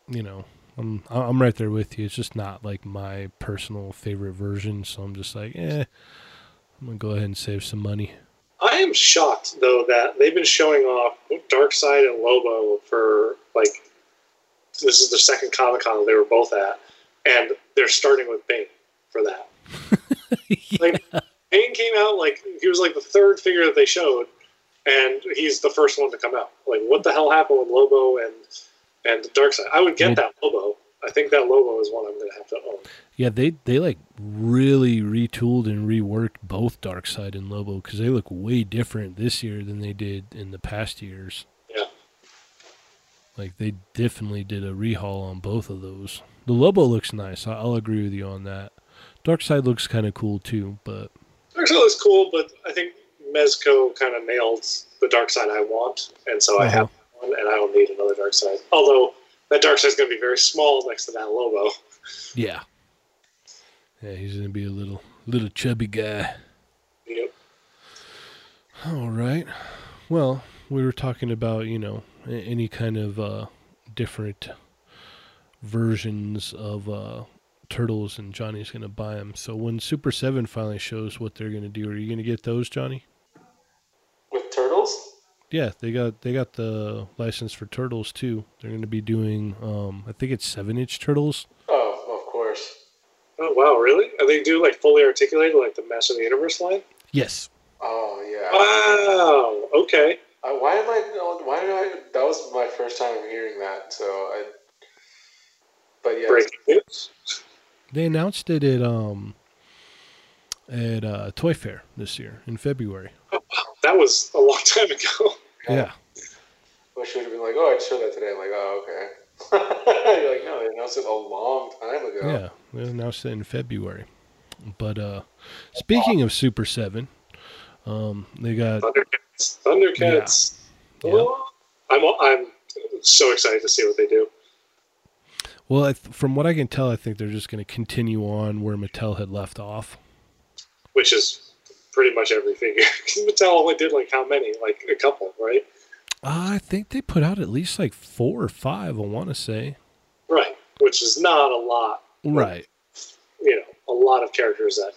you know, I'm I'm right there with you. It's just not like my personal favorite version, so I'm just like, eh, I'm gonna go ahead and save some money. I am shocked though that they've been showing off Darkseid and Lobo for like this is the second Comic Con they were both at, and they're starting with Bane for that. Like Bane came out like he was like the third figure that they showed, and he's the first one to come out. Like what the hell happened with Lobo and and Darkseid? I would get that Lobo. I think that Lobo is one I'm going to have to own. Yeah, they they like really retooled and reworked both Darkseid and Lobo because they look way different this year than they did in the past years. Yeah. Like they definitely did a rehaul on both of those. The Lobo looks nice. I- I'll agree with you on that. Darkseid looks kind of cool too, but Darkseid is cool, but I think Mezco kind of nailed the Darkseid I want, and so I Uh-huh. have one, and I don't need another Darkseid. Although that Darkseid is going to be very small next to that Lobo. yeah, yeah, he's gonna be a little little chubby guy. Yep. All right. Well, we were talking about, you know, any kind of uh, different versions of uh, turtles, and Johnny's going to buy them. So when Super 7 finally shows what they're going to do, are you going to get those, Johnny? With turtles. Yeah, they got they got the license for turtles too. They're going to be doing, um, I think it's seven inch turtles. Oh, of course. Oh wow, really? Are they do like fully articulated, like the Master of the Universe line? Yes. Oh yeah. Wow. Okay. Uh, why am I? Why did I? That was my first time hearing that. So I. But yeah, Breaking news. They announced it at um at uh, Toy Fair this year in February. Oh, wow. That was a long time ago. Yeah. wish would have been like, oh, I just heard that today. I'm like, oh, okay. You're like, no, they announced it a long time ago. Yeah, they announced it in February. But uh speaking of Super 7, um they got Thundercats. Thundercats. Yeah. Oh, I'm I'm so excited to see what they do. well, I th- from what I can tell, I think they're just going to continue on where Mattel had left off. Which is pretty much every figure. Mattel only did like how many? Like a couple, right? Uh, I think they put out at least like 4 or 5, I want to say. Right. Which is not a lot. Right. You know, a lot of characters that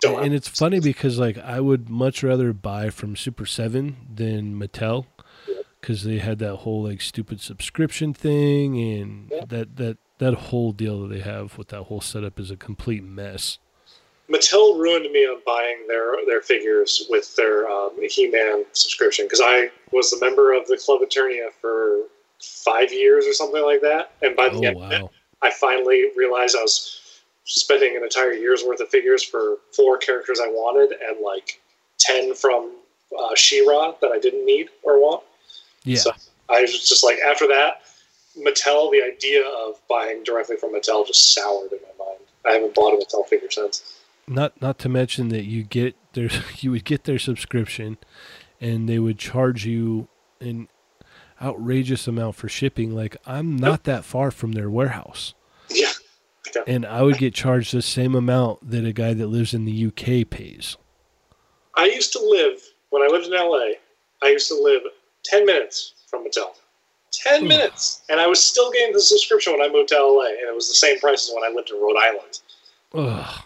don't. And have- it's funny because like I would much rather buy from Super 7 than Mattel Yep. cuz they had that whole like stupid subscription thing and that that that whole deal that they have with that whole setup is a complete mess. Mattel ruined me on buying their their figures with their um, He-Man subscription because I was a member of the Club Eternia for five years or something like that, and by the Oh end of it. I finally realized I was spending an entire year's worth of figures for four characters I wanted and like ten from uh, She-Ra that I didn't need or want. Yeah. So I was just like after that, Mattel. The idea of buying directly from Mattel just soured in my mind. I haven't bought a Mattel figure since. Not not to mention that you get their you would get their subscription and they would charge you an outrageous amount for shipping like i'm not that far from their warehouse Yeah. Yeah. and i would get charged the same amount that a guy that lives in the uk pays I used to live when I lived in LA. I used to live ten minutes from Mattel. Ten Hmm. minutes, and I was still getting the subscription when I moved to LA, and it was the same price as when I lived in Rhode Island. ugh,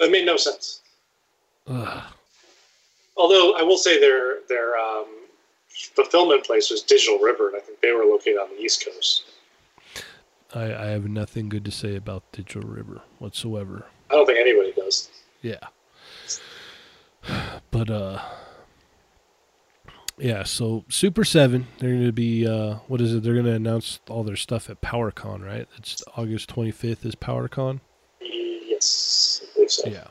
It made no sense. ugh. Although I will say their their um, fulfillment place was Digital River, and I think they were located on the East Coast. I, I have nothing good to say about digital river whatsoever I don't think anybody does. Yeah. But uh yeah, so Super 7, they're going to be uh what is it? They're going to announce all their stuff at PowerCon, right? It's August 25th is PowerCon. Yes, I believe so. Yeah.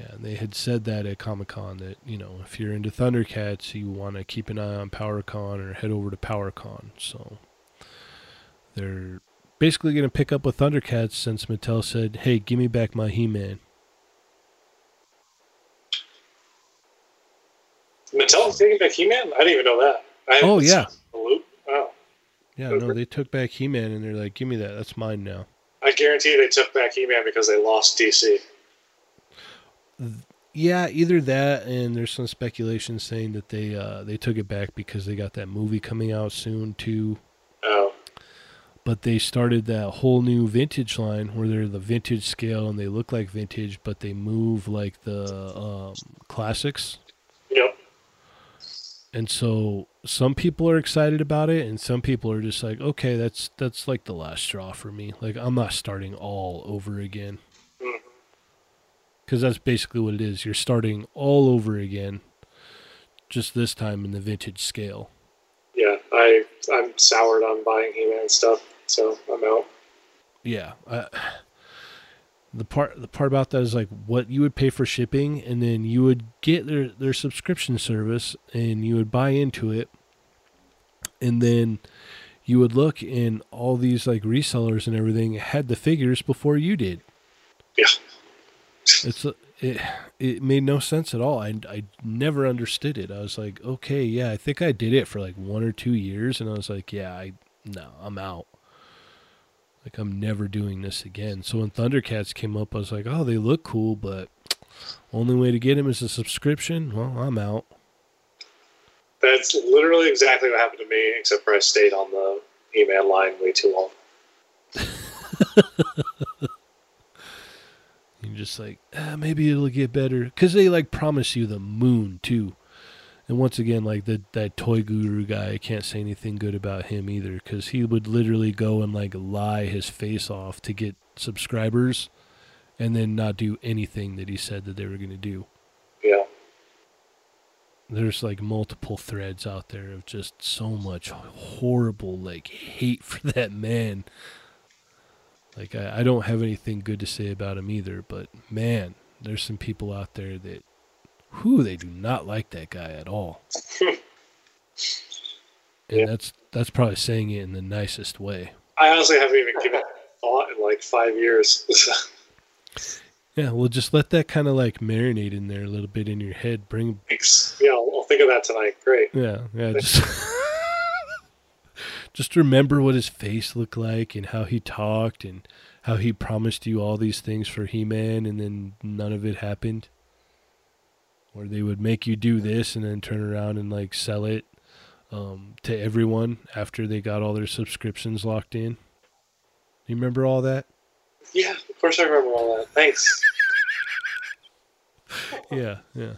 Yeah, and they had said that at Comic-Con that, you know, if you're into Thundercats, you want to keep an eye on PowerCon or head over to PowerCon. So they're basically going to pick up with Thundercats since Mattel said, "Hey, give me back my He-Man." Mattel's taking back He-Man. I didn't even know that. I Oh, yeah. Oh, Yeah, no, they took back He Man and they're like, give me that. That's mine now. I guarantee they took back He-Man because they lost DC. Yeah, either that and there's some speculation saying that they uh, they took it back because they got that movie coming out soon too. Oh, But they started that whole new vintage line where they're the vintage scale and they look like vintage, but they move like the um, classics. yep. And so some people are excited about it, and some people are just like, okay, that's that's like the last straw for me. Like I'm not starting all over again. Mm. Because that's basically what it is. You're starting all over again, just this time in the vintage scale. Yeah, I I'm soured on buying He-Man stuff, so I'm out. Yeah, I, the part the part about that is like what you would pay for shipping, and then you would get their their subscription service, and you would buy into it, and then you would look, and all these like resellers and everything had the figures before you did. Yeah. It's uh, it it made no sense at all. I I never understood it. I was like, okay, yeah, I think I did it for like one or two years, and I was like, yeah, I no, I'm out. Like I'm never doing this again. So when Thundercats came up, I was like, oh, they look cool, but only way to get them is a subscription. Well, I'm out. That's literally exactly what happened to me, except for I stayed on the He-Man line way too long. You're just like, ah, maybe it'll get better because they like promise you the moon too. And once again, like the that toy guru guy, I can't say anything good about him either because he would literally go and like lie his face off to get subscribers, and then not do anything that he said that they were going to do. There's like multiple threads out there of just so much horrible like hate for that man. Like I, I don't have anything good to say about him either, but man, there's some people out there that who they do not like that guy at all. and Yeah. that's that's probably saying it in the nicest way. I honestly haven't even given it thought in like five years. Yeah, well just let that kind of like marinate in there a little bit in your head. Bring Thanks. Yeah, I'll, I'll think of that tonight. Great. Yeah, yeah. Just, just remember what his face looked like and how he talked and how he promised you all these things for He-Man and then none of it happened. Or they would make you do this and then turn around and like sell it um, to everyone after they got all their subscriptions locked in. You remember all that? Yeah, of course I remember all that. Thanks. yeah, yeah.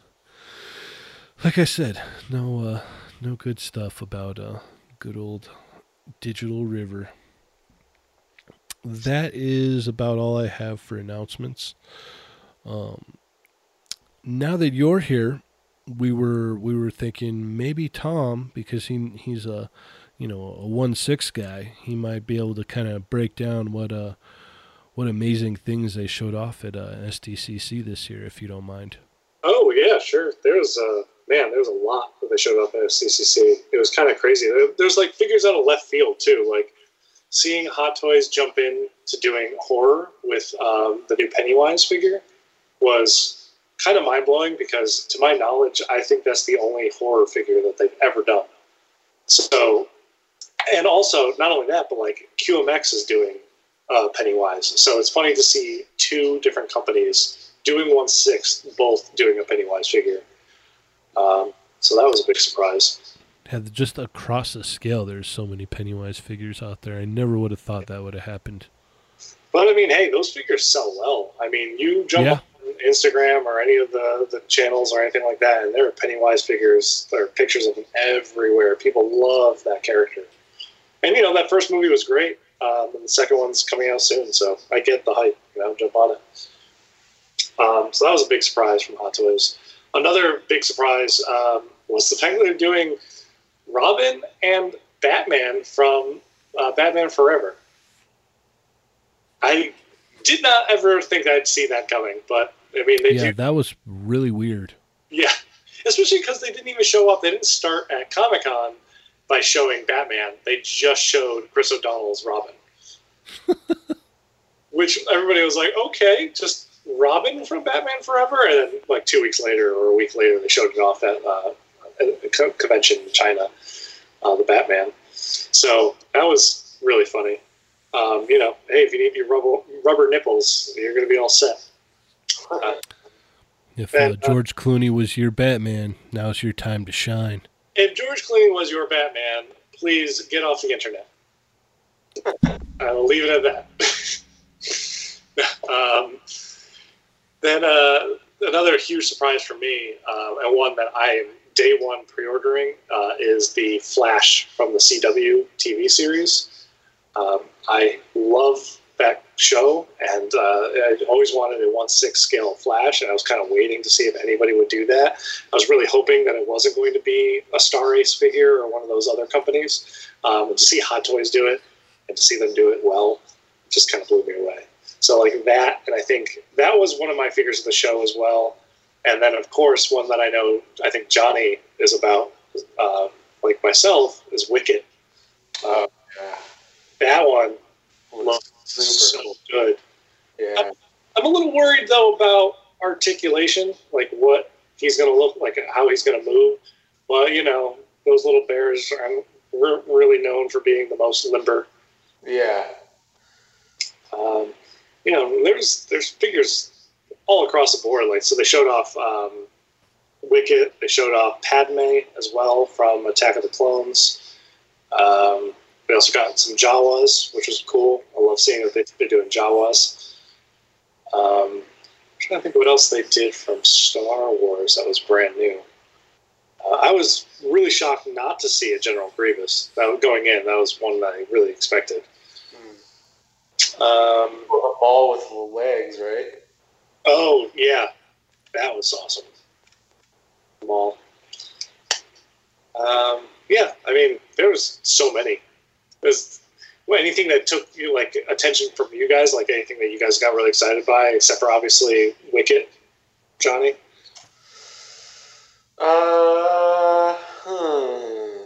Like I said, no, uh, no good stuff about uh, good old Digital River. That is about all I have for announcements. Um, now that you're here, we were we were thinking maybe Tom because he he's a you know a one six guy. He might be able to kind of break down what uh what amazing things they showed off at uh, SDCC this year, if you don't mind. Oh yeah, sure. There's uh man, there was a lot that they showed off at CCC. It was kind of crazy. There's like figures out of left field too, like seeing Hot Toys jump in to doing horror with um, the new Pennywise figure was kind of mind blowing because, to my knowledge, I think that's the only horror figure that they've ever done. So, and also not only that, but like QMX is doing uh, Pennywise. So it's funny to see two different companies doing one sixth, both doing a Pennywise figure. Um, so that was a big surprise. Had just across the scale, there's so many Pennywise figures out there. I never would have thought that would have happened. But I mean, hey, those figures sell well. I mean, you jump Yeah. on Instagram or any of the, the channels or anything like that, and there are Pennywise figures. There are pictures of them everywhere. People love that character. And you know, that first movie was great. Um, and the second one's coming out soon, so I get the hype. You know, jump on it. Um, so that was a big surprise from Hot Toys. Another big surprise um, was the fact that they're doing Robin and Batman from uh, Batman Forever. I did not ever think I'd see that coming, but I mean, they yeah, do. that was really weird. Yeah, especially because they didn't even show up. They didn't start at Comic Con by showing Batman. They just showed Chris O'Donnell's Robin, which everybody was like, okay, just Robin from Batman Forever. And then, like two weeks later or a week later, they showed it off at uh, a co- convention in China, uh, the Batman. So that was really funny. Um, you know, hey, if you need your rubber, rubber nipples, you're going to be all set. Uh, If uh, And, uh, George Clooney was your Batman, now's your time to shine. If George Clooney was your Batman, please get off the internet. I will leave it at that. um, then uh, another huge surprise for me, uh, and one that I am day one pre-ordering, uh, is the Flash from the CW TV series. Um, I love that show, and uh, I always wanted a one six scale Flash, and I was kind of waiting to see if anybody would do that. I was really hoping that it wasn't going to be a Star Ace figure or one of those other companies. Um, to see Hot Toys do it and to see them do it well just kind of blew me away. So like that, and I think that was one of my figures of the show as well. And then of course one that I know I think Johnny is about, uh, like myself, is Wicket. Uh, that one Looks so super. good. Yeah. I'm a little worried though about articulation, like what he's going to look like, how he's going to move. But you know, those little bears are re- really known for being the most limber. Yeah. Um, you know, there's there's figures all across the board. Like so, they showed off um, Wicket. They showed off Padme as well from Attack of the Clones. Um, we also got some Jawas, which was cool. I love seeing that they, they're doing Jawas. Um, I'm trying to think of what else they did from Star Wars that was brand new. Uh, I was really shocked not to see a General Grievous. That was going in. That was one that I really expected. Hmm. Um, A ball with legs, right? Oh yeah, that was awesome. Maul. Um, yeah, I mean, there was so many. There's well, anything that took you like attention from you guys, like anything that you guys got really excited by, except for obviously Wicket, Johnny. Uh, hmm.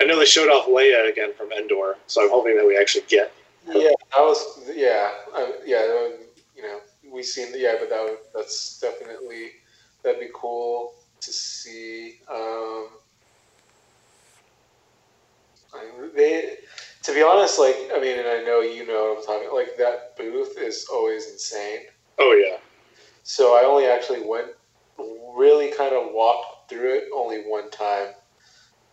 I know they showed off Leia again from Endor, so I'm hoping that we actually get. Yeah, that was yeah, yeah. You know, we seen yeah, but that would, that's definitely that'd be cool to see. Um, I mean, they, to be honest, like I mean, and I know you know what I'm talking. Like that booth is always insane. Oh yeah, So I only actually went, really kind of walked through it only one time.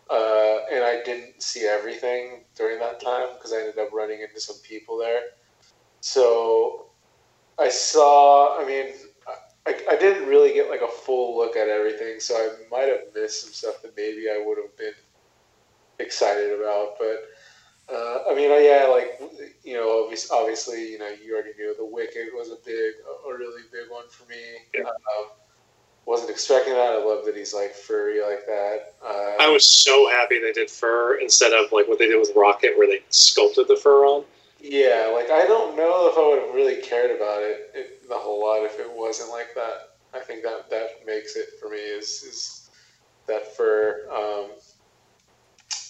Uh, and I didn't see everything during that time because I ended up running into some people there. So I saw, I mean, I, I didn't really get like a full look at everything, so I might have missed some stuff that maybe I would have been excited about. But uh, I mean, uh, yeah, like you know, obviously, obviously, you know, you already knew the Wicket was a big, a really big one for me. Yeah. Um, wasn't expecting that. I love that he's like furry like that. Uh, I was so happy they did fur instead of like what they did with Rocket, where they sculpted the fur on. Yeah, like I don't know if I would have really cared about it, it the whole lot if it wasn't like that. I think that that makes it for me is is that fur. Um,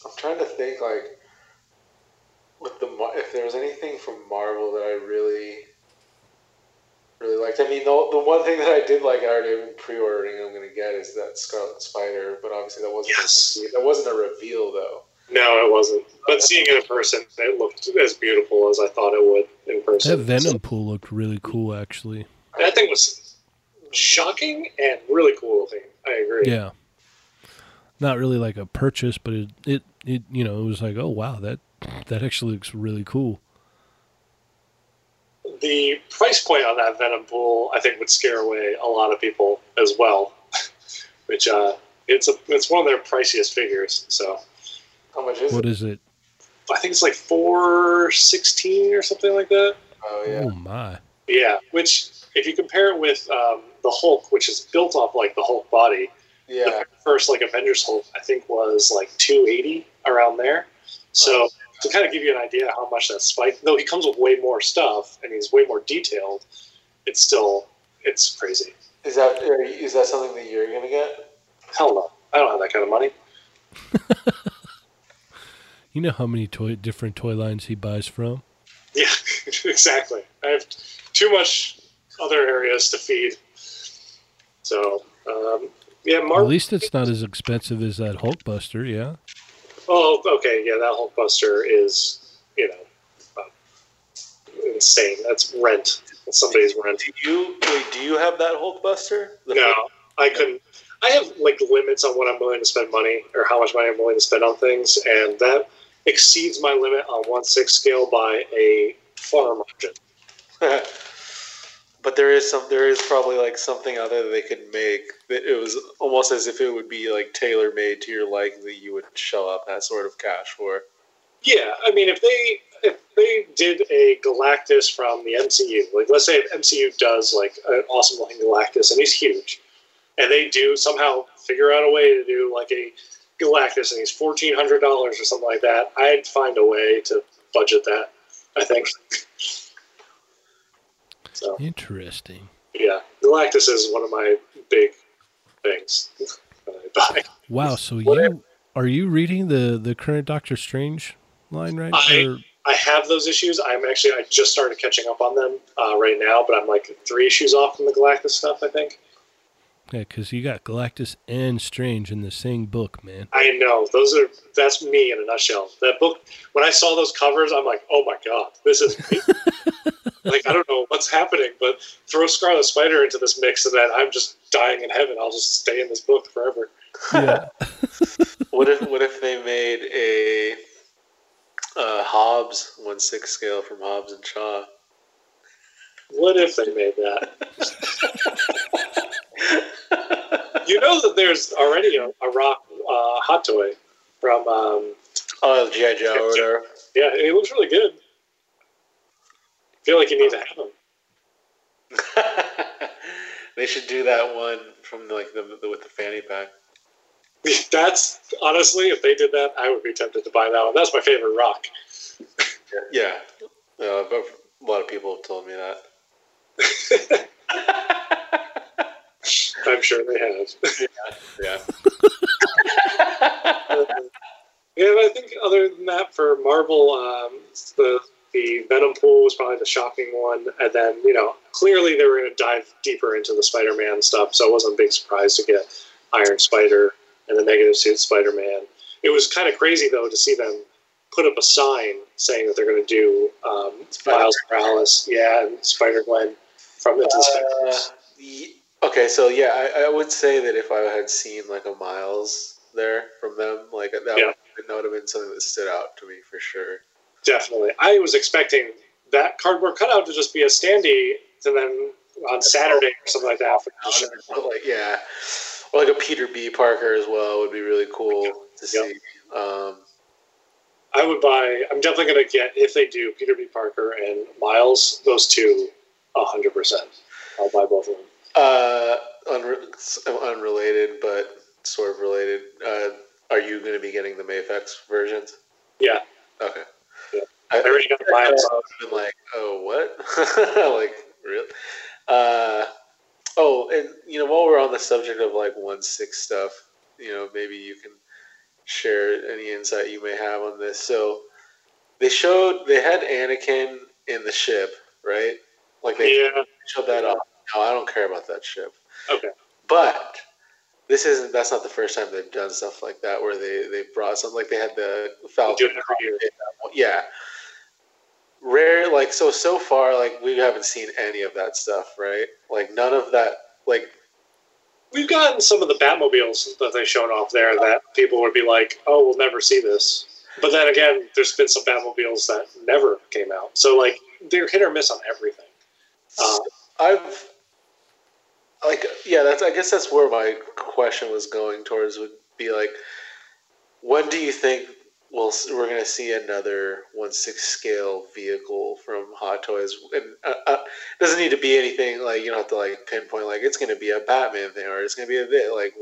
I'm trying to think like with the if there was anything from Marvel that I really really liked. I mean, the, the one thing that I did like, I already been pre-ordering. I'm going to get is that Scarlet Spider, but obviously that wasn't Yes. a, that wasn't a reveal though. No, it wasn't. But seeing it in person, it looked as beautiful as I thought it would in person. That Venom pool looked really cool, actually. So, that thing was shocking and really cool looking. I agree. Yeah. Not really like a purchase, but it, it, it you know, it was like, oh wow, that that actually looks really cool. The price point on that Venom pool, I think, would scare away a lot of people as well. Which uh, it's a it's one of their priciest figures. So How much is What it? is it? I think it's like four sixteen or something like that. Oh yeah. Oh my. Yeah, which if you compare it with um, the Hulk, which is built off like the Hulk body, Yeah. the first like Avengers Hulk, I think was like 280 around there. So to kind of give you an idea how much that spike, though he comes with way more stuff and he's way more detailed, it's still it's crazy. Is that are you- is that something that you're gonna get? Hell no, I don't have that kind of money. You know how many toy different toy lines he buys from? Yeah, exactly. I have too much other areas to feed. So um, yeah, At least it's not as expensive as that Hulkbuster, yeah. Oh, okay, yeah, that Hulkbuster is you know uh, insane. That's rent. That's somebody's rent. Do you wait, do you have that Hulkbuster? The No, I couldn't. I have like limits on what I'm willing to spend money or how much money I'm willing to spend on things, and that exceeds my limit on one six scale by a far margin. There is some there is probably like something other that they could make that it was almost as if it would be like tailor made to your liking that you would shell out that sort of cash for. Yeah, I mean, if they if they did a Galactus from the MCU, like let's say if MCU does like an awesome looking Galactus and he's huge, and they do somehow figure out a way to do like a Galactus and he's fourteen hundred dollars or something like that, I'd find a way to budget that. I think. so Interesting. yeah, Galactus is one of my big things that I buy. Wow, so you are you reading the the current Doctor Strange line right I- or I have those issues. I'm actually I just started catching up on them uh, right now, but I'm like three issues off from the Galactus stuff. I think. Yeah, because you got Galactus and Strange in the same book, man. I know those are that's me in a nutshell. That book. When I saw those covers, I'm like, oh my god, this is me. Like I don't know what's happening, but throw Scarlet Spider into this mix, and then I'm just dying in heaven. I'll just stay in this book forever. Yeah. What if what if they made a uh, Hobbs one six scale from Hobbs and Shaw? What if they made that? you know that there's already a, a rock uh, hot toy from um, Oh, GI Joe or whatever. Yeah, it looks really good. Feel like you need to have him. they should do that one from like the, the with the fanny pack. That's honestly, if they did that, I would be tempted to buy that one. That's my favorite rock. Yeah, uh, but a lot of people have told me that. I'm sure they have. Yeah. yeah, but I think other than that, for Marvel, um, the the Venom pool was probably the shocking one, and then you know clearly they were going to dive deeper into the Spider-Man stuff, so it wasn't a big surprise to get Iron Spider and the Negative Suit Spider-Man. It was kind of crazy though to see them put up a sign saying that they're going to do um, Miles Morales, yeah, and Spider Gwen from Into the Uh, Spider-Verse. okay, so yeah, I, I would say that if I had seen like a Miles there from them, like that, Yeah. would, that would have been something that stood out to me for sure. Definitely. I was expecting that cardboard cutout to just be a standee to then on Saturday or something like that. For the show. like yeah, or like a Peter B. Parker as well would be really cool to Yep. see. Um, I would buy, I'm definitely going to get, if they do, Peter B. Parker and Miles, those two, 100%. I'll buy both of them. uh, unre- unrelated, but sort of related. Uh, are you going to be getting the MAFEX versions? Yeah. Okay. I, I already got mine. I've been like, oh, what? like, really? Uh, oh, and you know, while we're on the subject of like one six stuff, you know, maybe you can share any insight you may have on this. So they showed they had Anakin in the ship, right? Like they Yeah. showed that off. No, I don't care about that ship. Okay. But this isn't. That's not the first time they've done stuff like that where they they brought something like they had the Falcon. do it every. Yeah. Rare, like so so far, like we haven't seen any of that stuff, right? Like none of that, like We've gotten some of the Batmobiles that they showed off there that people would be like, "Oh, we'll never see this." But then again, there's been some Batmobiles that never came out. So like they're hit or miss on everything. Uh, I've like yeah, that's I guess that's where my question was going towards would be like, when do you think we'll we're gonna see another one six scale vehicle from Hot Toys? And uh, uh, it doesn't need to be anything like you don't have to like pinpoint like it's gonna be a Batman thing or it's gonna be a bit like.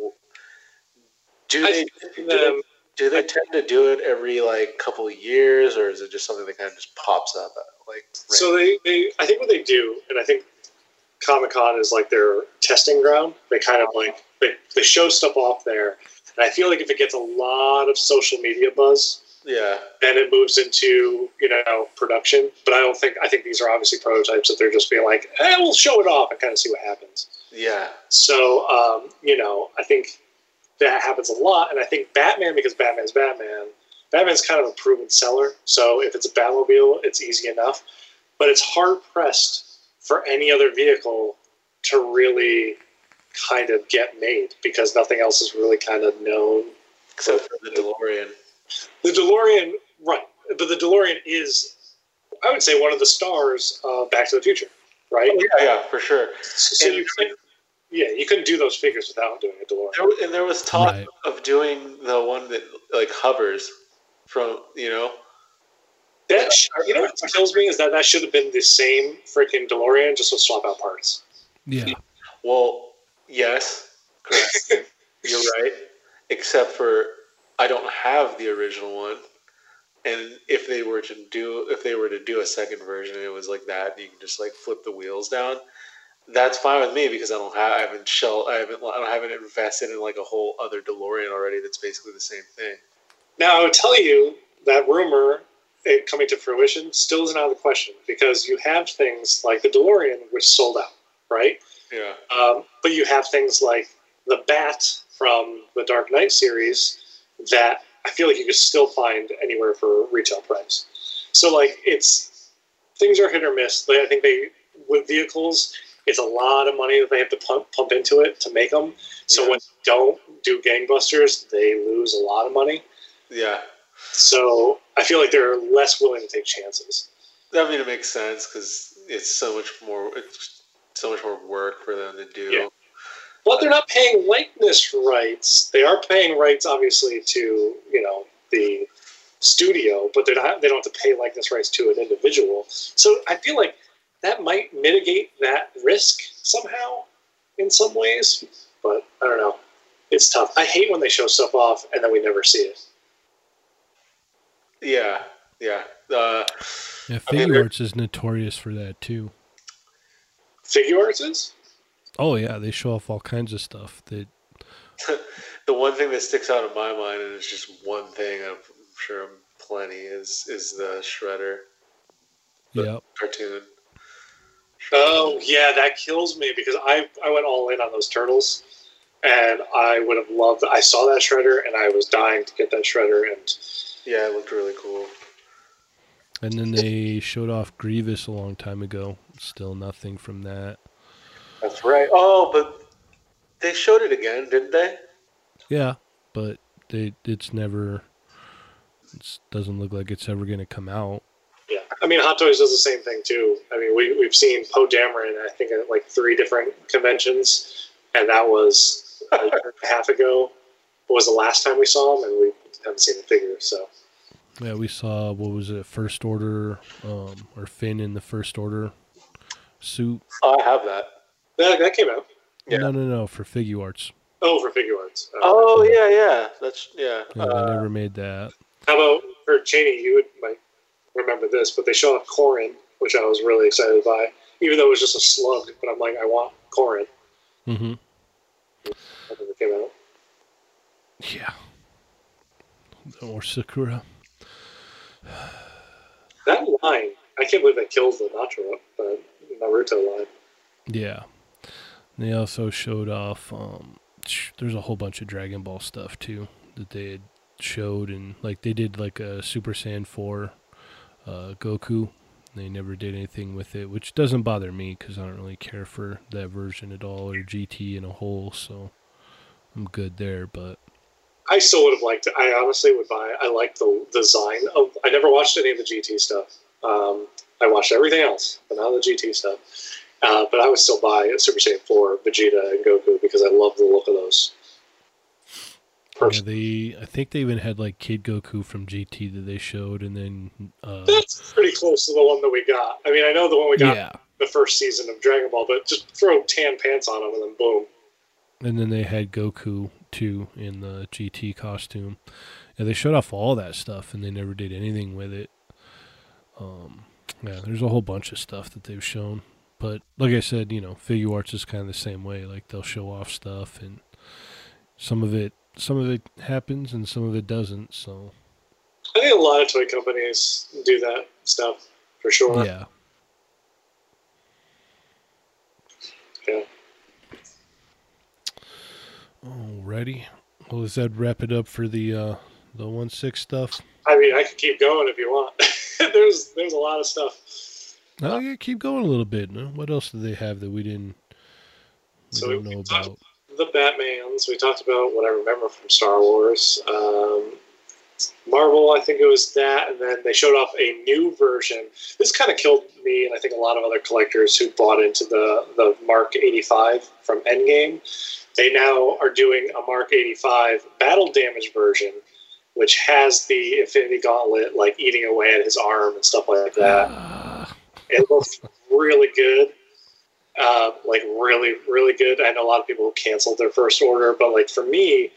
Do they, do they do they tend to do it every like couple of years, or is it just something that kind of just pops up? At, like So they, they, I think what they do, and I think Comic Con is like their testing ground. They kind of like they, they show stuff off there, and I feel like if it gets a lot of social media buzz, yeah, then it moves into you know production. But I don't think I think these are obviously prototypes that they're just being like, eh, we'll show it off and kind of see what happens. yeah, So um, you know, I think that happens a lot, and I think Batman because Batman's Batman. Batman's kind of a proven seller, so if it's a Batmobile, it's easy enough. But it's hard pressed for any other vehicle to really kind of get made because nothing else is really kind of known. except for the DeLorean. The DeLorean, right? But the DeLorean is, I would say, one of the stars of Back to the Future, right? Oh, yeah, yeah, for sure. So And- you couldn't, yeah, you couldn't do those figures without doing a DeLorean. There, and there was talk Right. of doing the one that like hovers from you know. That sh- you know what kills me is that that should have been the same freaking DeLorean, just with swap out parts. Yeah. Well, yes, correct. You're right. Except for I don't have the original one, and if they were to do if they were to do a second version, it was like that. You can just like flip the wheels down. That's fine with me because I don't have I haven't shell I haven't I don't haven't invested in like a whole other DeLorean already. That's basically the same thing. Now I would tell you that rumor it coming to fruition still isn't out of the question because you have things like the DeLorean, which sold out, right? Yeah. Um, but you have things like the Bat from the Dark Knight series that I feel like you could still find anywhere for retail price. So like it's things are hit or miss. I think they with vehicles, it's a lot of money that they have to pump pump into it to make them. So Yeah. when they don't do gangbusters, they lose a lot of money. Yeah. So I feel like they're less willing to take chances. I mean, it makes sense because it's so much more. It's so much more work for them to do. Yeah. But they're not paying likeness rights. They are paying rights, obviously, to you know the studio, but they're not. They don't have to pay likeness rights to an individual. So I feel like that might mitigate that risk somehow, in some ways. But I don't know. It's tough. I hate when they show stuff off and then we never see it. Yeah, yeah. Uh, Yeah, I mean, Arts is notorious for that too. Figuarts is. Oh yeah, they show off all kinds of stuff. That the one thing that sticks out in my mind, and it's just one thing. I'm sure plenty is is the Shredder But- yep. cartoon. Oh yeah, that kills me because I I went all in on those turtles, and I would have loved. I saw that shredder, and I was dying to get that shredder. And Yeah, it looked really cool. And then they showed off Grievous a long time ago. Still nothing from that. That's right. Oh, but they showed it again, didn't they? Yeah, but they it's never. It doesn't look like it's ever gonna come out. yeah, I mean, Hot Toys does the same thing too. I mean, we we've seen Poe Dameron, I think, at like three different conventions, and that was a year and a half ago. Was the last time we saw him, and we haven't seen the figure. So Yeah, we saw what was it, First Order, um, or Finn in the First Order suit. Oh, I have that. That, that came out. Yeah. No, no, no, for Figuarts. Oh, for Figuarts. Uh, Oh yeah, yeah. That's yeah. Yeah, Uh, they never made that. How about for Cheney? You would might remember this, but they showed off Corin, which I was really excited by, even though it was just a slug. But I'm like, I want Corin. Mm-hmm. That never came out. Yeah. Or Sakura. That line, I can't believe they killed the Naruto, but Naruto line. Yeah. They also showed off. Um, there's a whole bunch of Dragon Ball stuff too that they had showed, and like they did like a Super Saiyan four uh, Goku. They never did anything with it, which doesn't bother me because I don't really care for that version at all or GT in a whole. So I'm good there. But I still would have liked it. I honestly would buy. I like the design of. I never watched any of the GT stuff. Um, I watched everything else, but not the GT stuff. Uh, but I would still buy a Super Saiyan 4 Vegeta and Goku because I love the look of those. yeah, they I think they even had like Kid Goku from GT that they showed, and then uh, That's pretty close to the one that we got. I mean, I know the one we got yeah, the first season of Dragon Ball, but just throw tan pants on him and then boom. And then they had Goku too in the GT costume. And they showed off all that stuff and they never did anything with it. Um, yeah, there's a whole bunch of stuff that they've shown. But like I said, you know, Figuarts is kind of the same way. Like they'll show off stuff and some of it some of it happens and some of it doesn't, so I think a lot of toy companies do that stuff for sure. yeah. Yeah. Alrighty. Well does that wrap it up for the uh the one six stuff? I mean, I could keep going if you want. there's there's a lot of stuff. Oh yeah, keep going a little bit. No? What else did they have that we didn't we So we know talked about? the Batmans. We talked about what I remember from Star Wars. Um, Marvel, I think it was that, and then they showed off a new version. This kind of killed me, and I think a lot of other collectors who bought into the the Mark 85 from Endgame. They now are doing a Mark 85 battle damage version, which has the Infinity Gauntlet like eating away at his arm and stuff like that. Ah, It looks really good. Uh, like really, really good. I know a lot of people who canceled their first order, but like for me,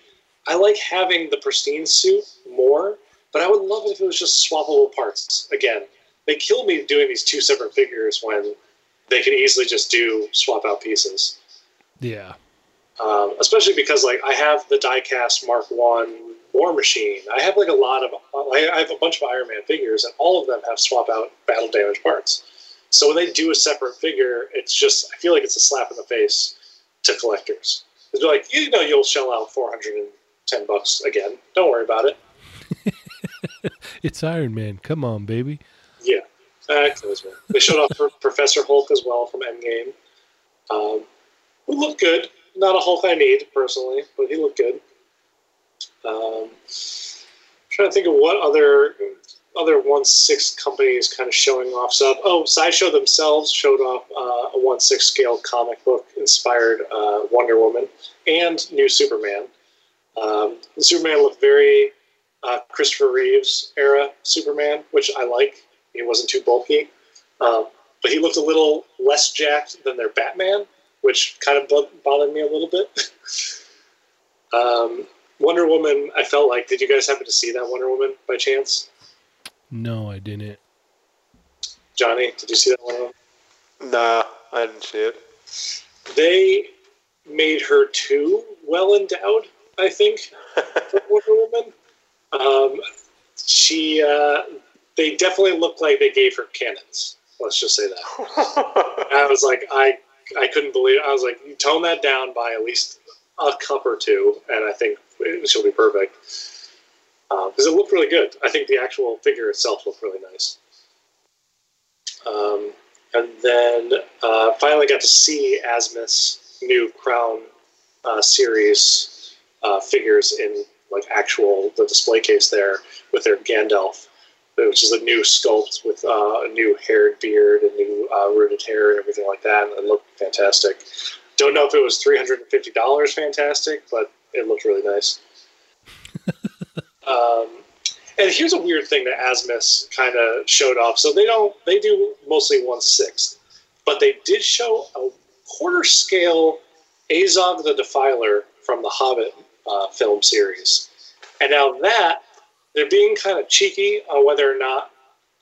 I like having the pristine suit more. But I would love it if it was just swappable parts. Again, they kill me doing these two separate figures when they can easily just do swap out pieces. yeah. Um, especially because like I have the diecast Mark One War Machine. I have like a lot of I have a bunch of Iron Man figures, and all of them have swap out battle damage parts. So when they do a separate figure, it's just I feel like it's a slap in the face to collectors. It's like you know you'll shell out four hundred and ten bucks again. Don't worry about it. It's Iron Man. Come on, baby. Yeah, kills. They showed off Professor Hulk as well from Endgame. Um, who looked good. Not a Hulk I need personally, but he looked good. Um, trying to think of what other other one six companies kind of showing off stuff. Oh, Sideshow themselves showed off uh, a one six scale comic book inspired uh, Wonder Woman and new Superman. Um, Superman looked very uh, Christopher Reeves era Superman, which I like. He wasn't too bulky, um, but he looked a little less jacked than their Batman, which kind of bo- bothered me a little bit. um, Wonder Woman, I felt like. Did you guys happen to see that Wonder Woman by chance? No, I didn't. Johnny, did you see that one? Woman? Nah, I didn't see it. They made her too well endowed, I think, for Wonder Woman. Um, she, uh, they definitely looked like they gave her cannons. Let's just say that. I was like, I, I couldn't believe. It. I was like, you tone that down by at least a cup or two, and I think it- she'll be perfect. Because it looked really good. I think the actual figure itself looked really nice. Um, and then uh, finally got to see Asmus' new Crown uh, series uh, figures in like actual the display case there with their Gandalf, which is a new sculpt with uh, a new haired beard and new uh, rooted hair and everything like that. And it looked fantastic. Don't know if it was three hundred and fifty dollars fantastic, but it looked really nice. um, and here's a weird thing that Asmus kind of showed off. So they don't they do mostly one sixth, but they did show a quarter scale Azog the Defiler from the Hobbit uh, film series. And now that they're being kind of cheeky on whether or not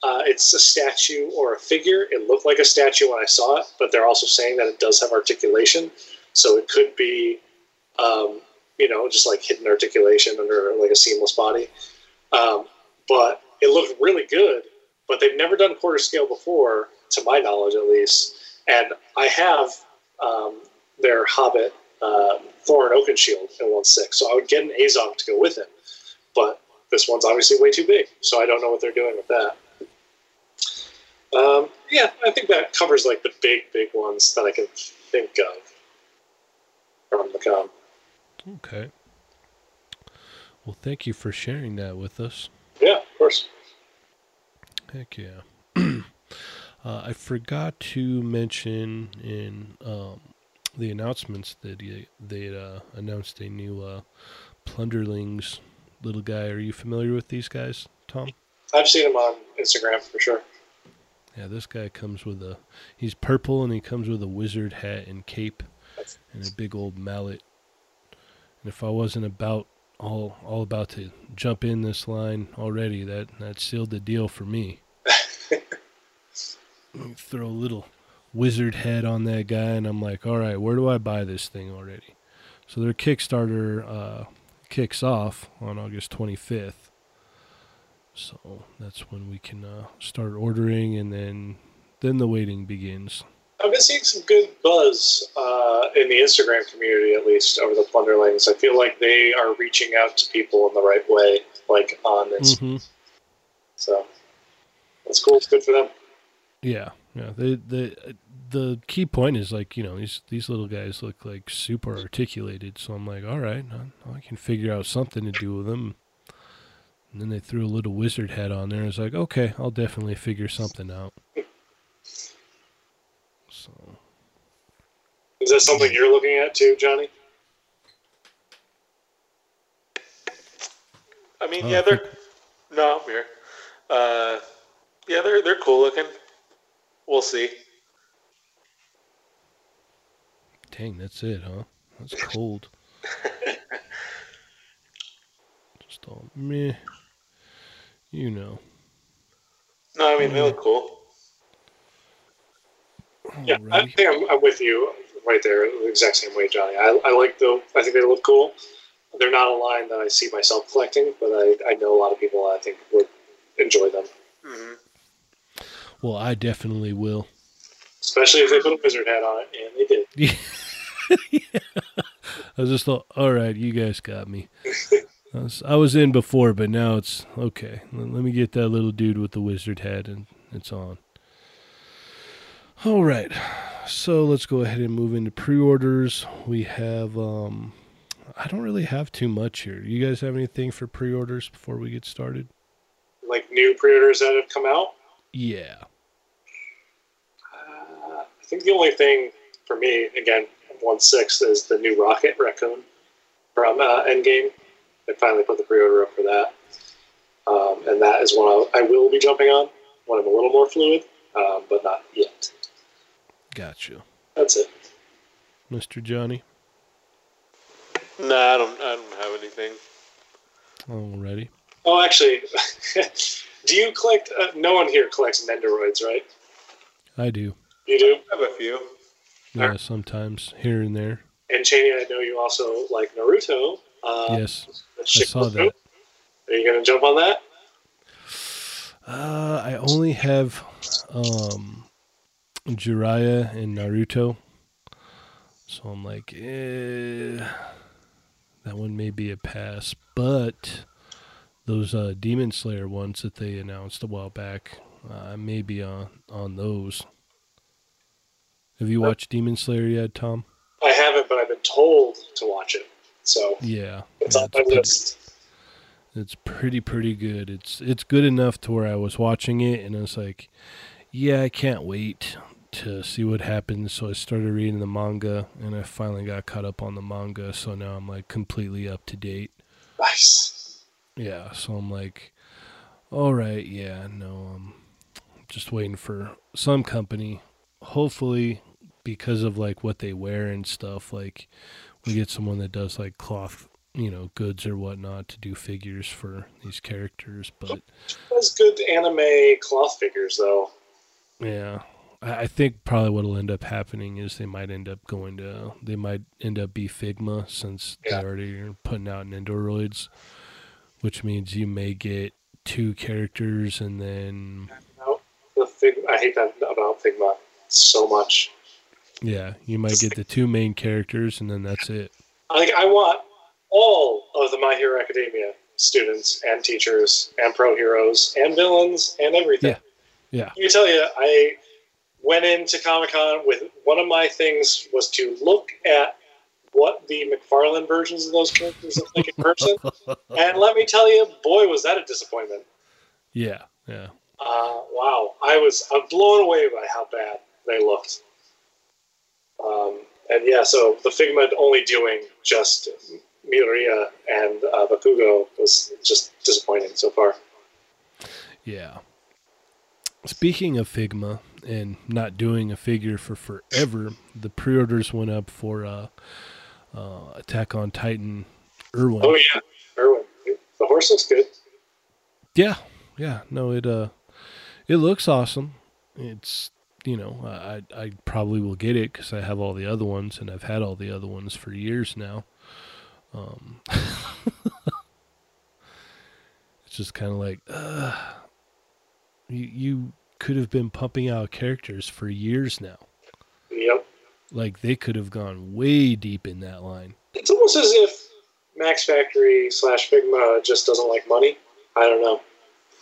uh, it's a statue or a figure. It looked like a statue when I saw it, but they're also saying that it does have articulation, so it could be, um, you know, just like hidden articulation under like a seamless body. Um, but it looked really good. But they've never done quarter scale before, to my knowledge at least. And I have um, their Hobbit um, Thorin Oakenshield in one six, so I would get an Azog to go with it. But this one's obviously way too big, so I don't know what they're doing with that. Um, yeah, I think that covers like the big, big ones that I can think of from the con. Okay. Well, thank you for sharing that with us. Yeah, of course. Heck yeah. uh, I forgot to mention in um, the announcements that he, they uh, announced a new uh, Plunderlings little guy. Are you familiar with these guys, Tom? I've seen him on Instagram for sure. Yeah, this guy comes with a. He's purple and he comes with a wizard hat and cape and a big old mallet. If I wasn't about all all about to jump in this line already, that that sealed the deal for me. Throw a little wizard head on that guy, and I'm like, all right, where do I buy this thing already? So their Kickstarter uh, kicks off on August 25th. So that's when we can uh, start ordering, and then then the waiting begins. I've been seeing some good buzz uh, in the Instagram community, at least over the Plunderlings. I feel like they are reaching out to people in the right way, like on this. Mhm. So that's cool. It's good for them. Yeah, yeah. The the the key point is like you know these these little guys look like super articulated, so I'm like, all right, I, I can figure out something to do with them. And then they threw a little wizard head on there. It's like, okay, I'll definitely figure something out. Is that something you're looking at too, Johnny? I mean, Oh, yeah, they're no, I'm here. Uh, yeah, they're they're cool looking. We'll see. dang, that's it, huh? That's cold. Just all meh. You know. No, I mean they look cool. Yeah, I think I'm, I'm with you right there, the exact same way, Johnny. I, I like the. I think they look cool. They're not a line that I see myself collecting, but I, I know a lot of people I think would enjoy them, hmm Well, I definitely will. especially if they put a wizard hat on it, and they did. yeah. I just thought, all right, you guys got me. I was, I was in before, but now it's okay. Let, let me get that little dude with the wizard hat, and it's on. All right, so let's go ahead and move into pre-orders. We have, um, I don't really have too much here. You guys have anything for pre-orders before we get started? Like new pre-orders that have come out. Yeah. Uh, I think the only thing for me, again, one sixth is the new Rocket Raccoon from uh, Endgame. They finally put the pre-order up for that, um, and that is one I, I will be jumping on when I'm a little more fluid, um, but not yet. Got you, That's it. Mr. Johnny. No, I don't. I don't have anything. Already. Oh, actually, do you collect? Uh, no one here collects Nendoroids, right? I do. You do. I have a few. Yeah, sometimes here and there. And Cheney, I know you also like Naruto. Uh, yes. I saw Shikamaru. that. Are you going to jump on that? Uh, I only have um, Jiraiya and Naruto, so I'm like, eh, that one may be a pass. But those uh, Demon Slayer ones that they announced a while back, uh, I may be on on those. Have you watched Demon Slayer yet, Tom? I haven't, but I've been told to watch it. So Yeah, it's yeah, on my pretty- list. It's pretty pretty good. It's it's good enough to where I was watching it and I was like, yeah, I can't wait to see what happens. So I started reading the manga and I finally got caught up on the manga. So now I'm like completely up to date. Nice. Yeah, so I'm like, all right, yeah, no, I'm just waiting for some company. Hopefully, because of like what they wear and stuff, like we get someone that does like cloth you know goods or whatnot to do figures for these characters. But That's good anime cloth figures, though. yeah, I, I think probably what'll end up happening is they might end up going to they might end up be Figma since Yeah. they already are putting out Nendoroids, which means you may get two characters and then No, the. I hate that about Figma so much. yeah you might get the two main characters and then that's it. Like I want all of the My Hero Academia students and teachers and pro heroes and villains and everything. Yeah. Let me tell you, I went into Comic Con with one of my things was to look at what the McFarlane versions of those characters look like in person. and let me tell you, boy, was that a disappointment. Yeah, yeah. Uh, wow, I was I'm blown away by how bad they looked. Um, and yeah, so the Figma only doing just Midoriya and uh, Bakugo was just disappointing so far. Yeah. Speaking of Figma and not doing a figure for forever, the pre-orders went up for uh, uh, Attack on Titan Erwin. Oh yeah, Erwin, the horse looks good. Yeah, yeah. No, it uh, it looks awesome. It's you know, I I I probably will get it because I have all the other ones and I've had all the other ones for years now. Um, it's just kind of like, uh, you you could have been pumping out characters for years now. Yep, Like they could have gone way deep in that line. it's almost as if Max Factory slash Figma just doesn't like money. I don't know.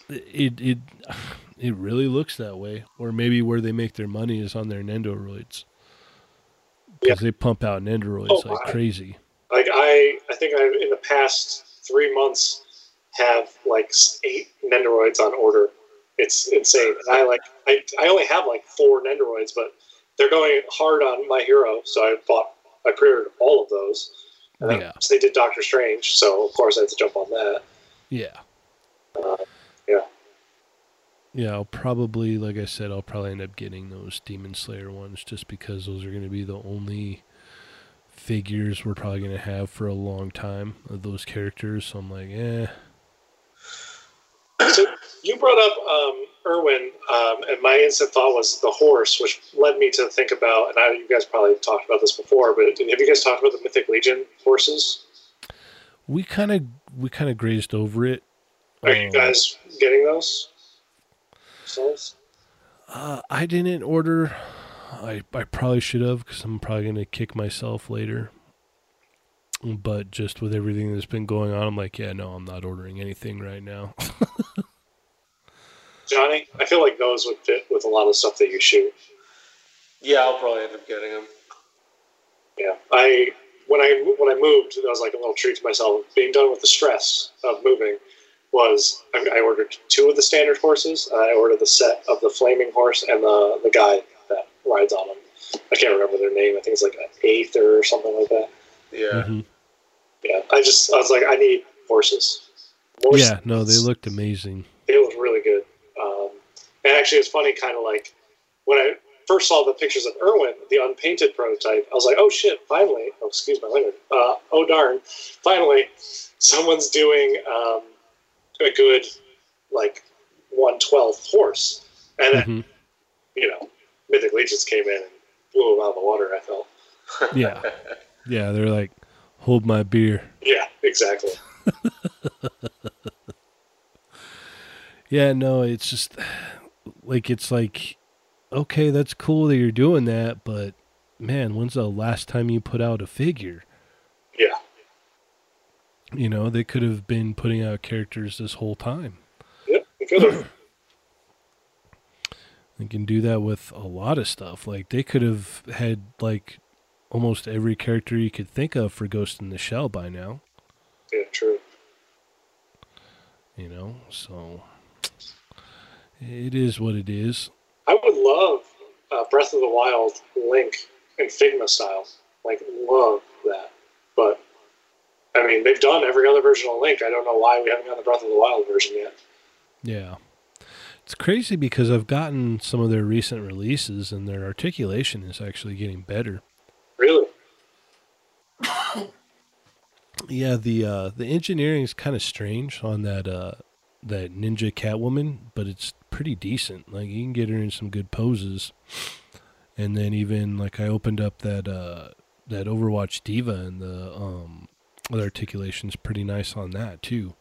It it it really looks that way. Or maybe where they make their money is on their Nendoroids. Because they pump out Nendoroids Oh, like crazy. Like I, I think I've in the past three months have like eight Nendoroids on order. It's insane. And I like I, I only have like four Nendoroids, but they're going hard on my hero, so I bought I pre-ordered all of those. And then Yeah. they did Doctor Strange, so of course I had to jump on that. Yeah. Uh, yeah. Yeah, I'll probably, like I said, I'll probably end up getting those Demon Slayer ones just because those are going to be the only figures we're probably going to have for a long time of those characters. So I'm like, eh. So you brought up um, Erwin, um, and my instant thought was the horse, which led me to think about. And I, you guys probably talked about this before, but have you guys talked about the Mythic Legion horses? We kind of we kind of grazed over it. Are you Um, guys getting those? Yourselves? Uh, I didn't order. I I probably should have because I'm probably gonna kick myself later. But just with everything that's been going on, I'm like, yeah, no, I'm not ordering anything right now. Johnny, I feel like those would fit with a lot of stuff that you shoot. Yeah, I'll probably end up getting them. Yeah, I when I when I moved, that was like a little treat to myself. Being done with the stress of moving was I, I ordered two of the standard horses. I ordered the set of the flaming horse and the the guy that rides on them. I can't remember their name. I think it's like an Aether or something like that. Yeah. Mhm. Yeah, I just I was like, I need horses. More Yeah, no, they looked amazing. They looked really good. And actually, it's funny, kind of like when I first saw the pictures of Erwin, the unpainted prototype, I was like, oh shit, finally. Oh, excuse my language. Uh, oh darn, finally, someone's doing um, a good like one twelfth horse, and then Mhm. you know, Mythic Legions came in and blew him out of the water. I felt. Yeah, yeah, they're like, hold my beer. Yeah, exactly. Yeah, no, it's just like it's like okay, that's cool that you're doing that, but man, when's the last time you put out a figure? Yeah, You know, they could have been putting out characters this whole time. yep. We could have. They can do that with a lot of stuff. Like they could have had like almost every character you could think of for Ghost in the Shell by now. yeah, true. You know, so it is what it is. I would love uh, Breath of the Wild Link in Figma style. Like, love that. But, I mean, they've done every other version of Link. I don't know why we haven't gotten the Breath of the Wild version yet. Yeah. It's crazy because I've gotten some of their recent releases and their articulation is actually getting better. Really? Yeah, the uh, the engineering is kind of strange on that uh, that Ninja Catwoman, but it's pretty decent. Like you can get her in some good poses, and then even like I opened up that uh, that Overwatch D.Va, and the um, the articulation's pretty nice on that too.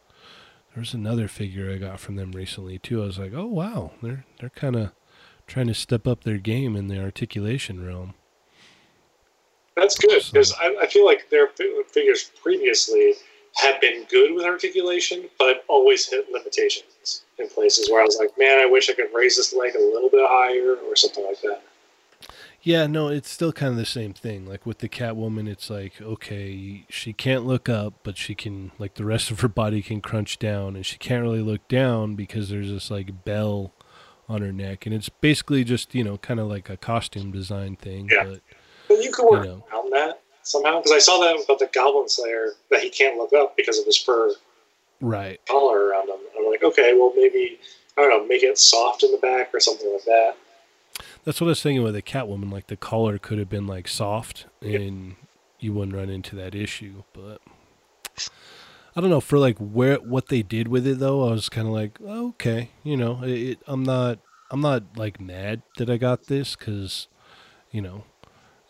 There's another figure I got from them recently too. I was like, oh wow, they're they're kind of trying to step up their game in the articulation realm. That's good because I, I, feel like their figures previously had been good with articulation, but always hit limitations in places where I was like, man, I wish I could raise this leg a little bit higher or something like that. Yeah, no, it's still kind of the same thing. Like with the Catwoman, it's like, okay, she can't look up, but she can, like, the rest of her body can crunch down, and she can't really look down because there's this, like, bell on her neck. And it's basically just, you know, kind of like a costume design thing. Yeah. But you could work you know. around that somehow because I saw that about the Goblin Slayer that he can't look up because of his fur right collar around him. I'm like, okay, well maybe I don't know, make it soft in the back or something like that. That's what I was thinking with the Catwoman. Like the collar could have been like soft, and yep. you wouldn't run into that issue. But I don't know for like where what they did with it though. I was kind of like, oh, okay, you know, it, I'm not I'm not like mad that I got this because you know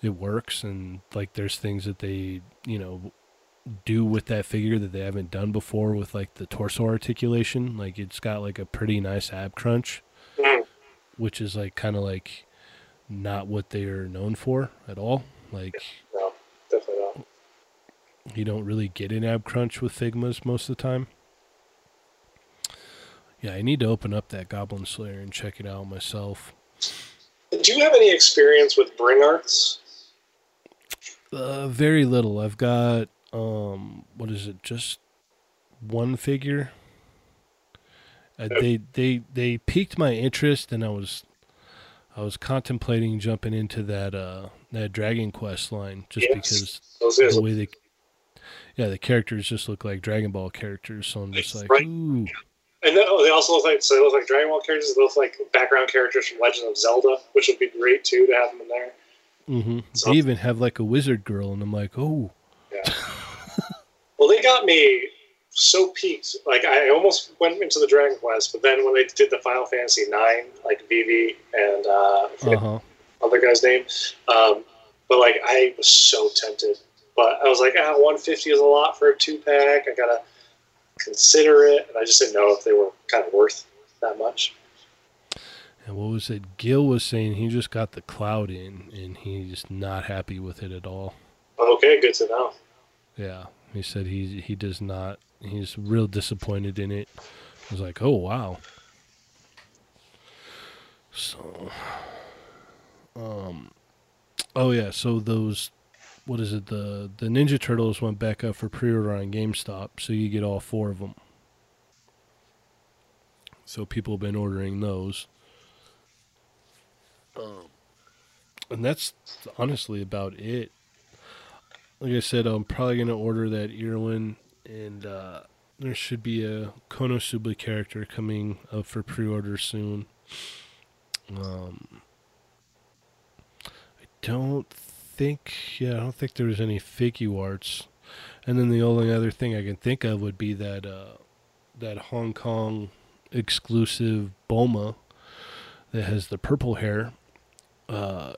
it works and like there's things that they you know do with that figure that they haven't done before with like the torso articulation. Like it's got like a pretty nice ab crunch which is like kind of like not what they are known for at all. Like no definitely not. you don't really get an ab crunch with figmas most of the time. Yeah i need to open up that goblin slayer and check it out myself. Do you have any experience with bring arts uh, very little. I've got um, what is it? Just one figure. Uh, they they they piqued my interest, and I was I was contemplating jumping into that uh, that Dragon Quest line just yes. because the way they yeah the characters just look like Dragon Ball characters. So I'm just like right. ooh. And oh, they also look like so they look like Dragon Ball characters. They look like background characters from Legend of Zelda, which would be great too to have them in there. Mm-hmm. So, they even have like a wizard girl, and I'm like, oh. Yeah. well, they got me so peaked. Like I almost went into the Dragon Quest, but then when they did the Final Fantasy Nine, like Vivi and uh, uh-huh. other guy's name, um, but like I was so tempted. But I was like, ah, 150 is a lot for a two pack. I gotta consider it, and I just didn't know if they were kind of worth that much. And what was it? Gil was saying he just got the cloud in and he's not happy with it at all. Okay, good to know. Yeah, he said he he does not. He's real disappointed in it. I was like, oh wow. So, um, oh yeah. So those, what is it? The the Ninja Turtles went back up for pre-order on GameStop, so you get all four of them. So people have been ordering those. Um, and that's honestly about it. Like I said, I'm probably gonna order that Erwin, and uh, there should be a Konosuba character coming up for pre-order soon. Um, I don't think, yeah, I don't think there's any Figuarts. And then the only other thing I can think of would be that uh, that Hong Kong exclusive Bulma that has the purple hair uh,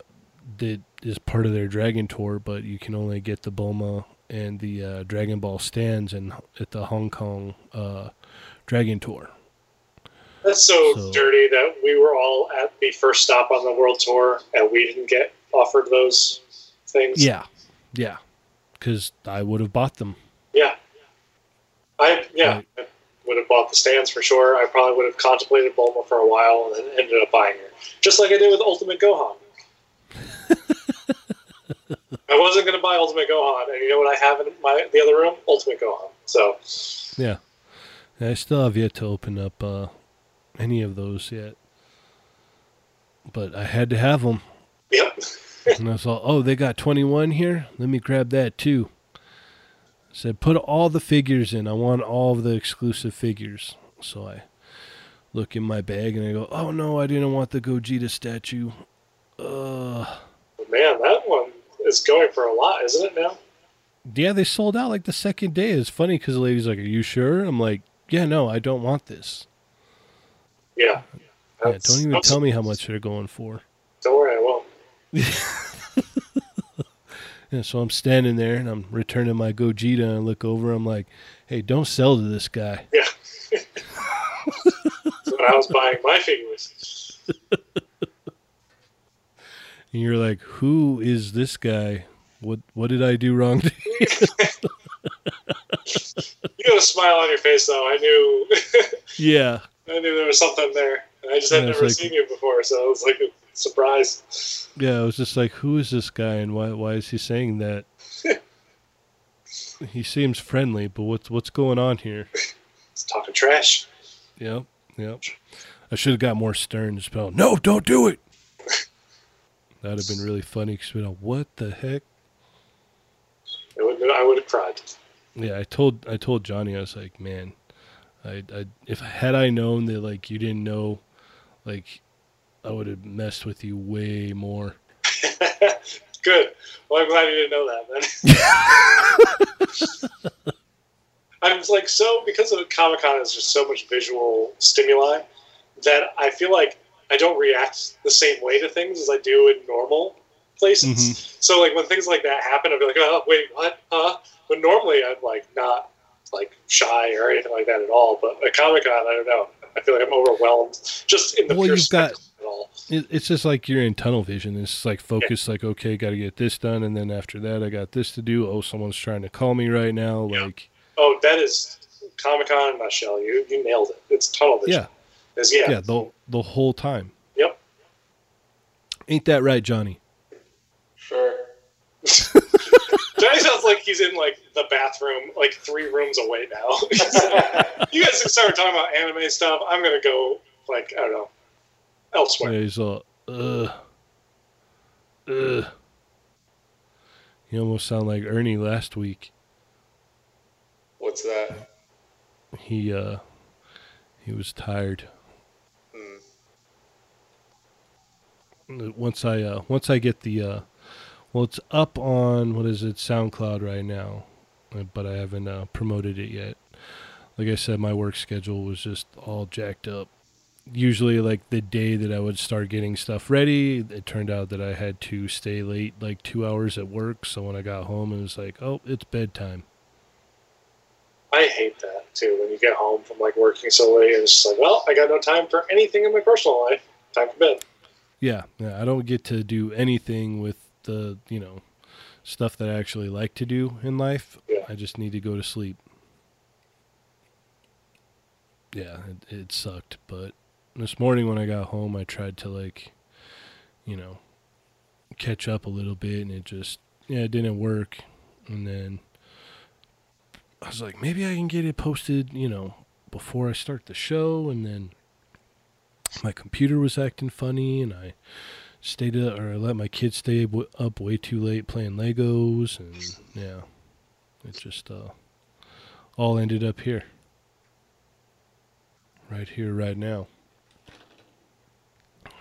that is part of their Dragon Tour, but you can only get the Bulma and the uh, Dragon Ball stands and at the Hong Kong uh, Dragon Tour. That's so, so, dirty that we were all at the first stop on the World Tour and we didn't get offered those things. Yeah, yeah, because I would have bought them. Yeah, I yeah. I would have bought the stands for sure. I probably would have contemplated Bulma for a while and then ended up buying her, just like I did with Ultimate Gohan. I wasn't going to buy Ultimate Gohan, and you know what I have in my the other room? Ultimate Gohan. So, yeah, I still have yet to open up uh, any of those yet, but I had to have them. Yep. and I saw, oh, they got twenty one here. Let me grab that too. I said, put all the figures in. I want all of the exclusive figures. So I look in my bag and I go, oh no, I didn't want the Gogeta statue. Uh, Man, that one is going for a lot, isn't it now? yeah, they sold out like the second day. It's funny because the lady's like, "Are you sure?" I'm like, "Yeah, no, I don't want this." Yeah. Yeah, don't even tell me how much they're going for. Don't worry, I won't. Yeah, so I'm standing there and I'm returning my Gogeta and I look over. I'm like, "Hey, don't sell to this guy." Yeah. when I was buying my figures, And you're like, "Who is this guy? What what did I do wrong?" to you?" you got a smile on your face though. I knew, yeah, I knew there was something there. I just had Yeah, never like- seen you before, so it was like a surprise. yeah. I was just like, "Who is this guy and why why is he saying that?" he seems friendly, but what's what's going on here? It's talking trash. Yep, yep. I should have got more stern. Been like, no, don't do it. That'd have been really funny. Cause been like, what the heck? It would, I would have cried. Yeah, I told I told Johnny I was like, man, I, I if had I known that like you didn't know, like, I would have messed with you way more. Good. Well, I'm glad you didn't know that then. I'm like so because of Comic Con is just so much visual stimuli that I feel like I don't react the same way to things as I do in normal places. Mhm. So like when things like that happen, I'll be like, oh wait, what? Huh? But normally I'm like not like shy or anything like that at all. But at Comic Con, I don't know. I feel like I'm overwhelmed just in the Well, pure you've got- spectacle of it all. It, it's just like you're in tunnel vision. It's like focus, like okay, got to get this done, and then after that, I got this to do. Oh, someone's trying to call me right now. Yeah. Like, Oh, that is Comic Con in a nutshell. You you nailed it. It's tunnel vision. yeah, Is yeah. yeah, the the whole time. Yep. Ain't that right, Johnny? Sure. Johnny sounds like he's in like the bathroom, like three rooms away now. you guys can start talking about anime stuff. I'm gonna go like I don't know elsewhere. Yeah, he's all, ugh, ugh. You almost sound like Ernie last week. What's that? He uh, he was tired. Hmm. Once I uh, once I get the uh, well, it's up on what is it, SoundCloud right now, uh, but I haven't uh, promoted it yet. Like I said, my work schedule was just all jacked up. Usually, like the day that I would start getting stuff ready, it turned out that I had to stay late, like two hours at work. So when I got home, it was like, oh, it's bedtime. I hate that too. When you get home from like working so late, and it's just like, well, I got no time for anything in my personal life. Time for bed. Yeah, yeah. I don't get to do anything with the you know stuff that I actually like to do in life. Yeah. I just need to go to sleep. Yeah, it, it sucked, but this morning when I got home, I tried to like, you know, catch up a little bit, and it just yeah, it didn't work. And then I was like, maybe I can get it posted, you know, before I start the show, and then my computer was acting funny, and I stayed up, or I let my kids stay up way too late playing Legos, and yeah, it just uh, all ended up here, right here, right now.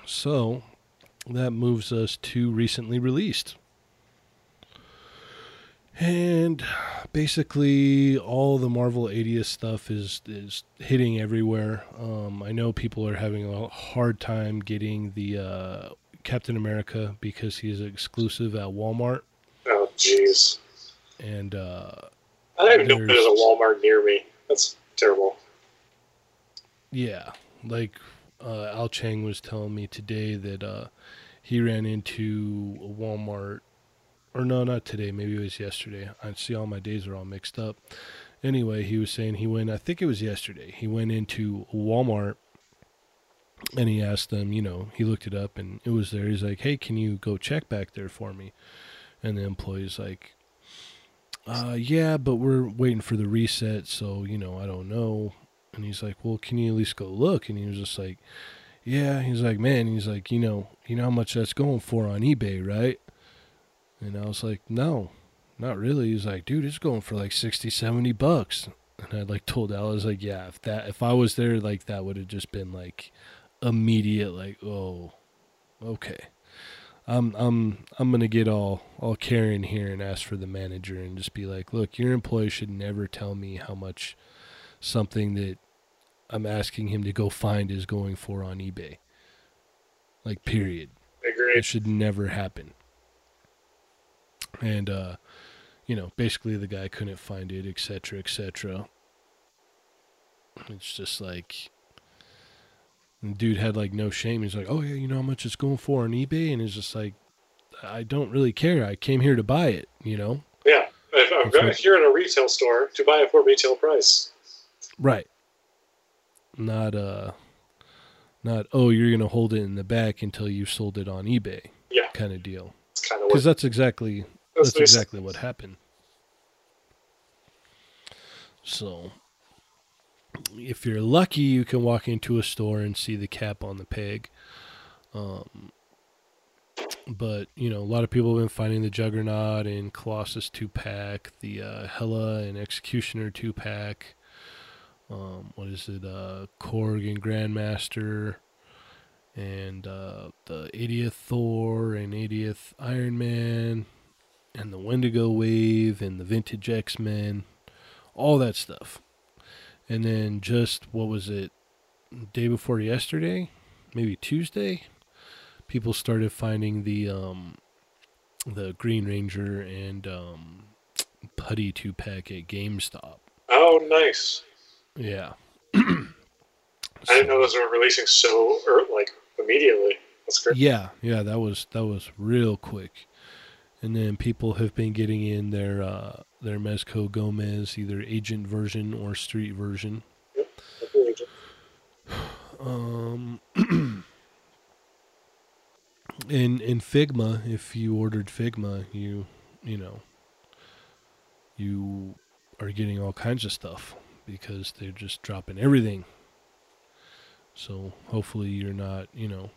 So that moves us to recently released. And basically, all the Marvel 80th stuff is is hitting everywhere. Um, I know people are having a hard time getting the uh, Captain America because he's exclusive at Walmart, Oh, jeez. and uh, I don't even know if There's- there's a Walmart near me. That's terrible. yeah, like uh, Al Chang was telling me today that uh, he ran into a Walmart, or no, not today. Maybe it was yesterday. I see all my days are all mixed up. Anyway, he was saying he went. I think it was yesterday. He went into Walmart and he asked them. You know, he looked it up and it was there. He's like, "Hey, can you go check back there for me?" And the employee's like, uh, "Yeah, but we're waiting for the reset, so you know, I don't know." And he's like, "Well, can you at least go look?" And he was just like, "Yeah." He's like, "Man," he's like, "You know, you know how much that's going for on eBay, right?" And I was like, "No, not really." He's like, "Dude, it's going for like 60, 70 bucks." And I like told Al, I was like, "Yeah, if that if I was there, like that would have just been like immediate, like, oh, okay." I'm I'm I'm gonna get all all Karen here and ask for the manager and just be like, look, your employee should never tell me how much something that I'm asking him to go find is going for on eBay. Like period. Agreed. It should never happen. And uh, you know, basically the guy couldn't find it, etc., etc. It's just like the dude had like no shame. He's like, "Oh yeah, you know how much it's going for on eBay," and it's just like, "I don't really care. I came here to buy it." You know? Yeah. If I'm That's going right. here in a retail store to buy it for retail price. Right. Not uh, not oh, you're gonna hold it in the back until you sold it on eBay, Yeah. kind of deal. It's kind of Because that's exactly that's That's exactly what happened. So, if you're lucky, you can walk into a store and see the cap on the peg. Um, but you know, a lot of people have been finding the Juggernaut and Colossus two pack, the uh, Hela and Executioner two pack. Um, what is it? Uh, Korg and Grandmaster, and uh, the 80th Thor and 80th Iron Man and the Wendigo Wave and the Vintage X Men, all that stuff. And then just what was it, day before yesterday, maybe Tuesday, people started finding the um, the Green Ranger and um, Putty two pack at GameStop. Oh, nice. Yeah. I didn't know those were releasing so er, like immediately. That's great. Yeah, yeah, that was that was real quick. And then people have been getting in their uh, their Mezco Gomez, either agent version or street version. Um, in in Figma, if you ordered Figma, you you know you are getting all kinds of stuff because they're just dropping everything. So hopefully you're not you know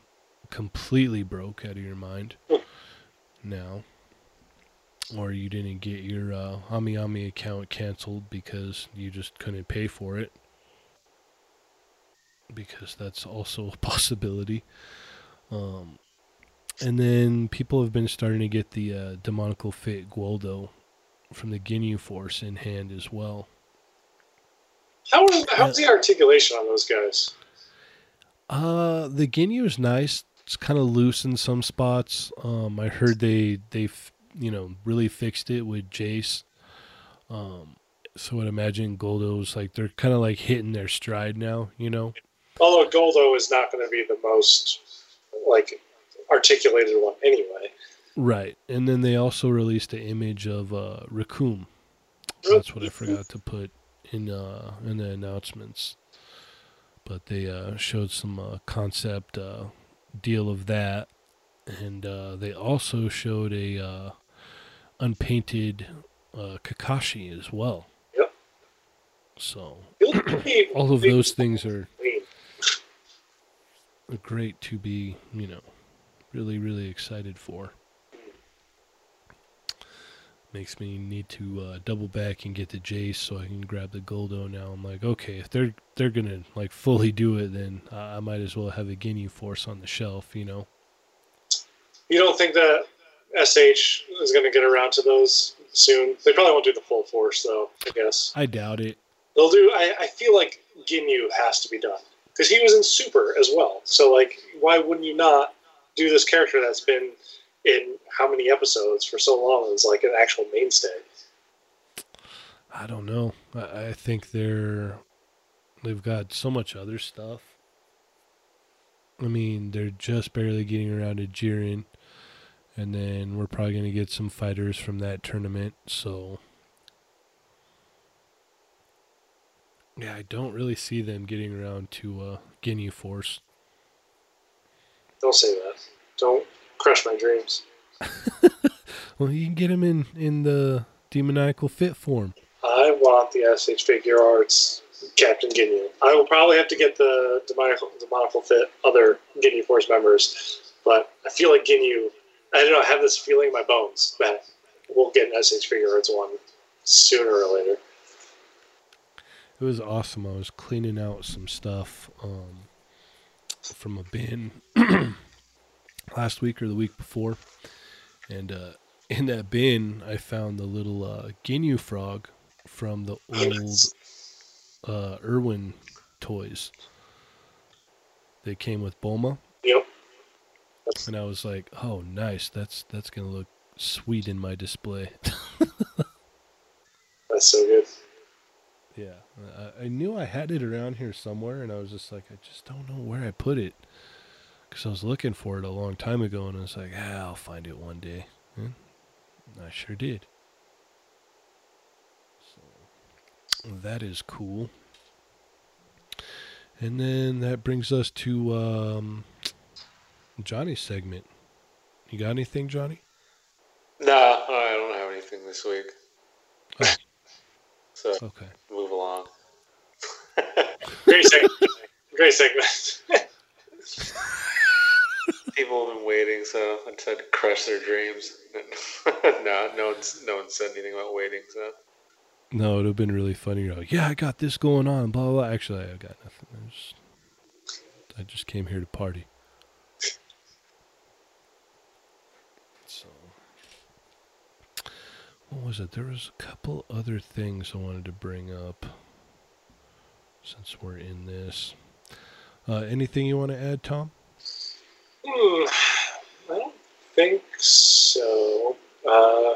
completely broke out of your mind now. Or you didn't get your uh, Ami Ami account canceled because you just couldn't pay for it because that's also a possibility. Um, and then people have been starting to get the uh, demonical fit Guldo from the Ginyu Force in hand as well. How how's the articulation on those guys? Uh, the Ginyu is nice. It's kind of loose in some spots. Um, I heard they they you know really fixed it with Jeice. Um, so I'd imagine Guldo's like they're kind of like hitting their stride now. You know. Although Guldo is not going to be the most like articulated one anyway. Right, and then they also released an image of uh, Recoome. That's what I forgot to put in uh, in the announcements. But they uh, showed some uh, concept uh, deal of that, and uh, they also showed a uh, unpainted uh, Kakashi as well. Yep. So all of those things are great to be, you know, really, really excited for. Makes me need to uh, double back and get the Jeice so I can grab the Guldo now. I'm like, okay, if they're they're gonna like fully do it, then I I might as well have a Ginyu Force on the shelf, you know. You don't think that SH is going to get around to those soon? They probably won't do the full force, though. I guess I doubt it. they'll do. I, I feel like Ginyu has to be done because he was in Super as well. So, like, why wouldn't you not do this character that's been in how many episodes for so long as like an actual mainstay? I don't know. I, I think they're they've got so much other stuff. I mean, they're just barely getting around to Jiren, and then we're probably gonna get some fighters from that tournament. So, yeah, I don't really see them getting around to uh, Ginyu Force. Don't say that. Don't crush my dreams. Well, you can get them in in the demoniacal fit form. I want the SH Figuarts Captain Ginyu. I will probably have to get the demoniacal, demonical fit other Ginyu Force members, but I feel like Ginyu. I don't know. I have this feeling in my bones that we'll get an SH Figuarts one sooner or later. It was awesome. I was cleaning out some stuff um, from a bin, last week or the week before, and uh, in that bin I found the little uh, Ginyu frog from the old uh, Irwin toys. They came with Bulma. Yep. and I was like, "Oh, nice! That's that's gonna look sweet in my display." That's so good. Yeah, I, I knew I had it around here somewhere, and I was just like, I just don't know where I put it, because I was looking for it a long time ago, and I was like, ah, I'll find it one day. And I sure did. So that is cool. And then that brings us to um, Johnny's segment. You got anything, Johnny? Nah, I don't have anything this week. Oh. So Okay. move along. Great segment. Great segment. People have been waiting, so I decided to crush their dreams. no, no one's no one said anything about waiting. So No, it would have been really funny. You're like, yeah, I got this going on, blah, blah, blah. Actually, I got nothing. I just, I just came here to party. So, what was it? There was a couple other things I wanted to bring up since we're in this. Uh, anything you want to add, Tom? Hmm, I don't think so. Uh,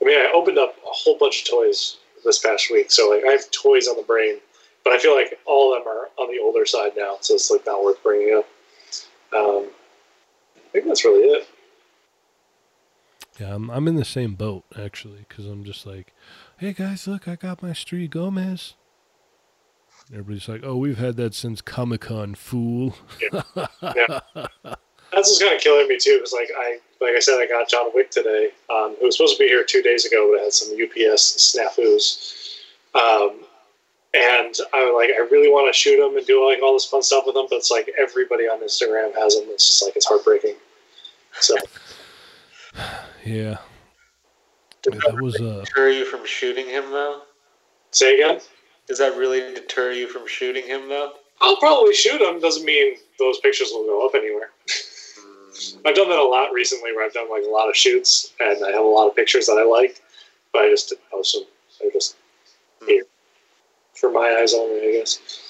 I mean, I opened up a whole bunch of toys this past week, so like I have toys on the brain, but I feel like all of them are on the older side now, so it's like not worth bringing up. Um, I think that's really it. Yeah, I'm, I'm in the same boat, actually, because I'm just like, hey, guys, look, I got my Street Gomez. Everybody's like, oh, we've had that since Comic Con, fool. Yeah, That's just kind of killing me too, because like I, like I said, I got John Wick today, um, who was supposed to be here two days ago, but had some UPS snafus. Um, and I was like, I really want to shoot him and do like all this fun stuff with him, but it's like everybody on Instagram has him. It's just like it's heartbreaking. So Yeah. Yeah, that was uh deter you from shooting him though? say again. Does that really deter you from shooting him though? I'll probably shoot him. Doesn't mean those pictures will go up anywhere. Hmm. I've done that a lot recently, where I've done like a lot of shoots, and I have a lot of pictures that I like, but I just didn't post them. They're just here for my eyes only, I guess.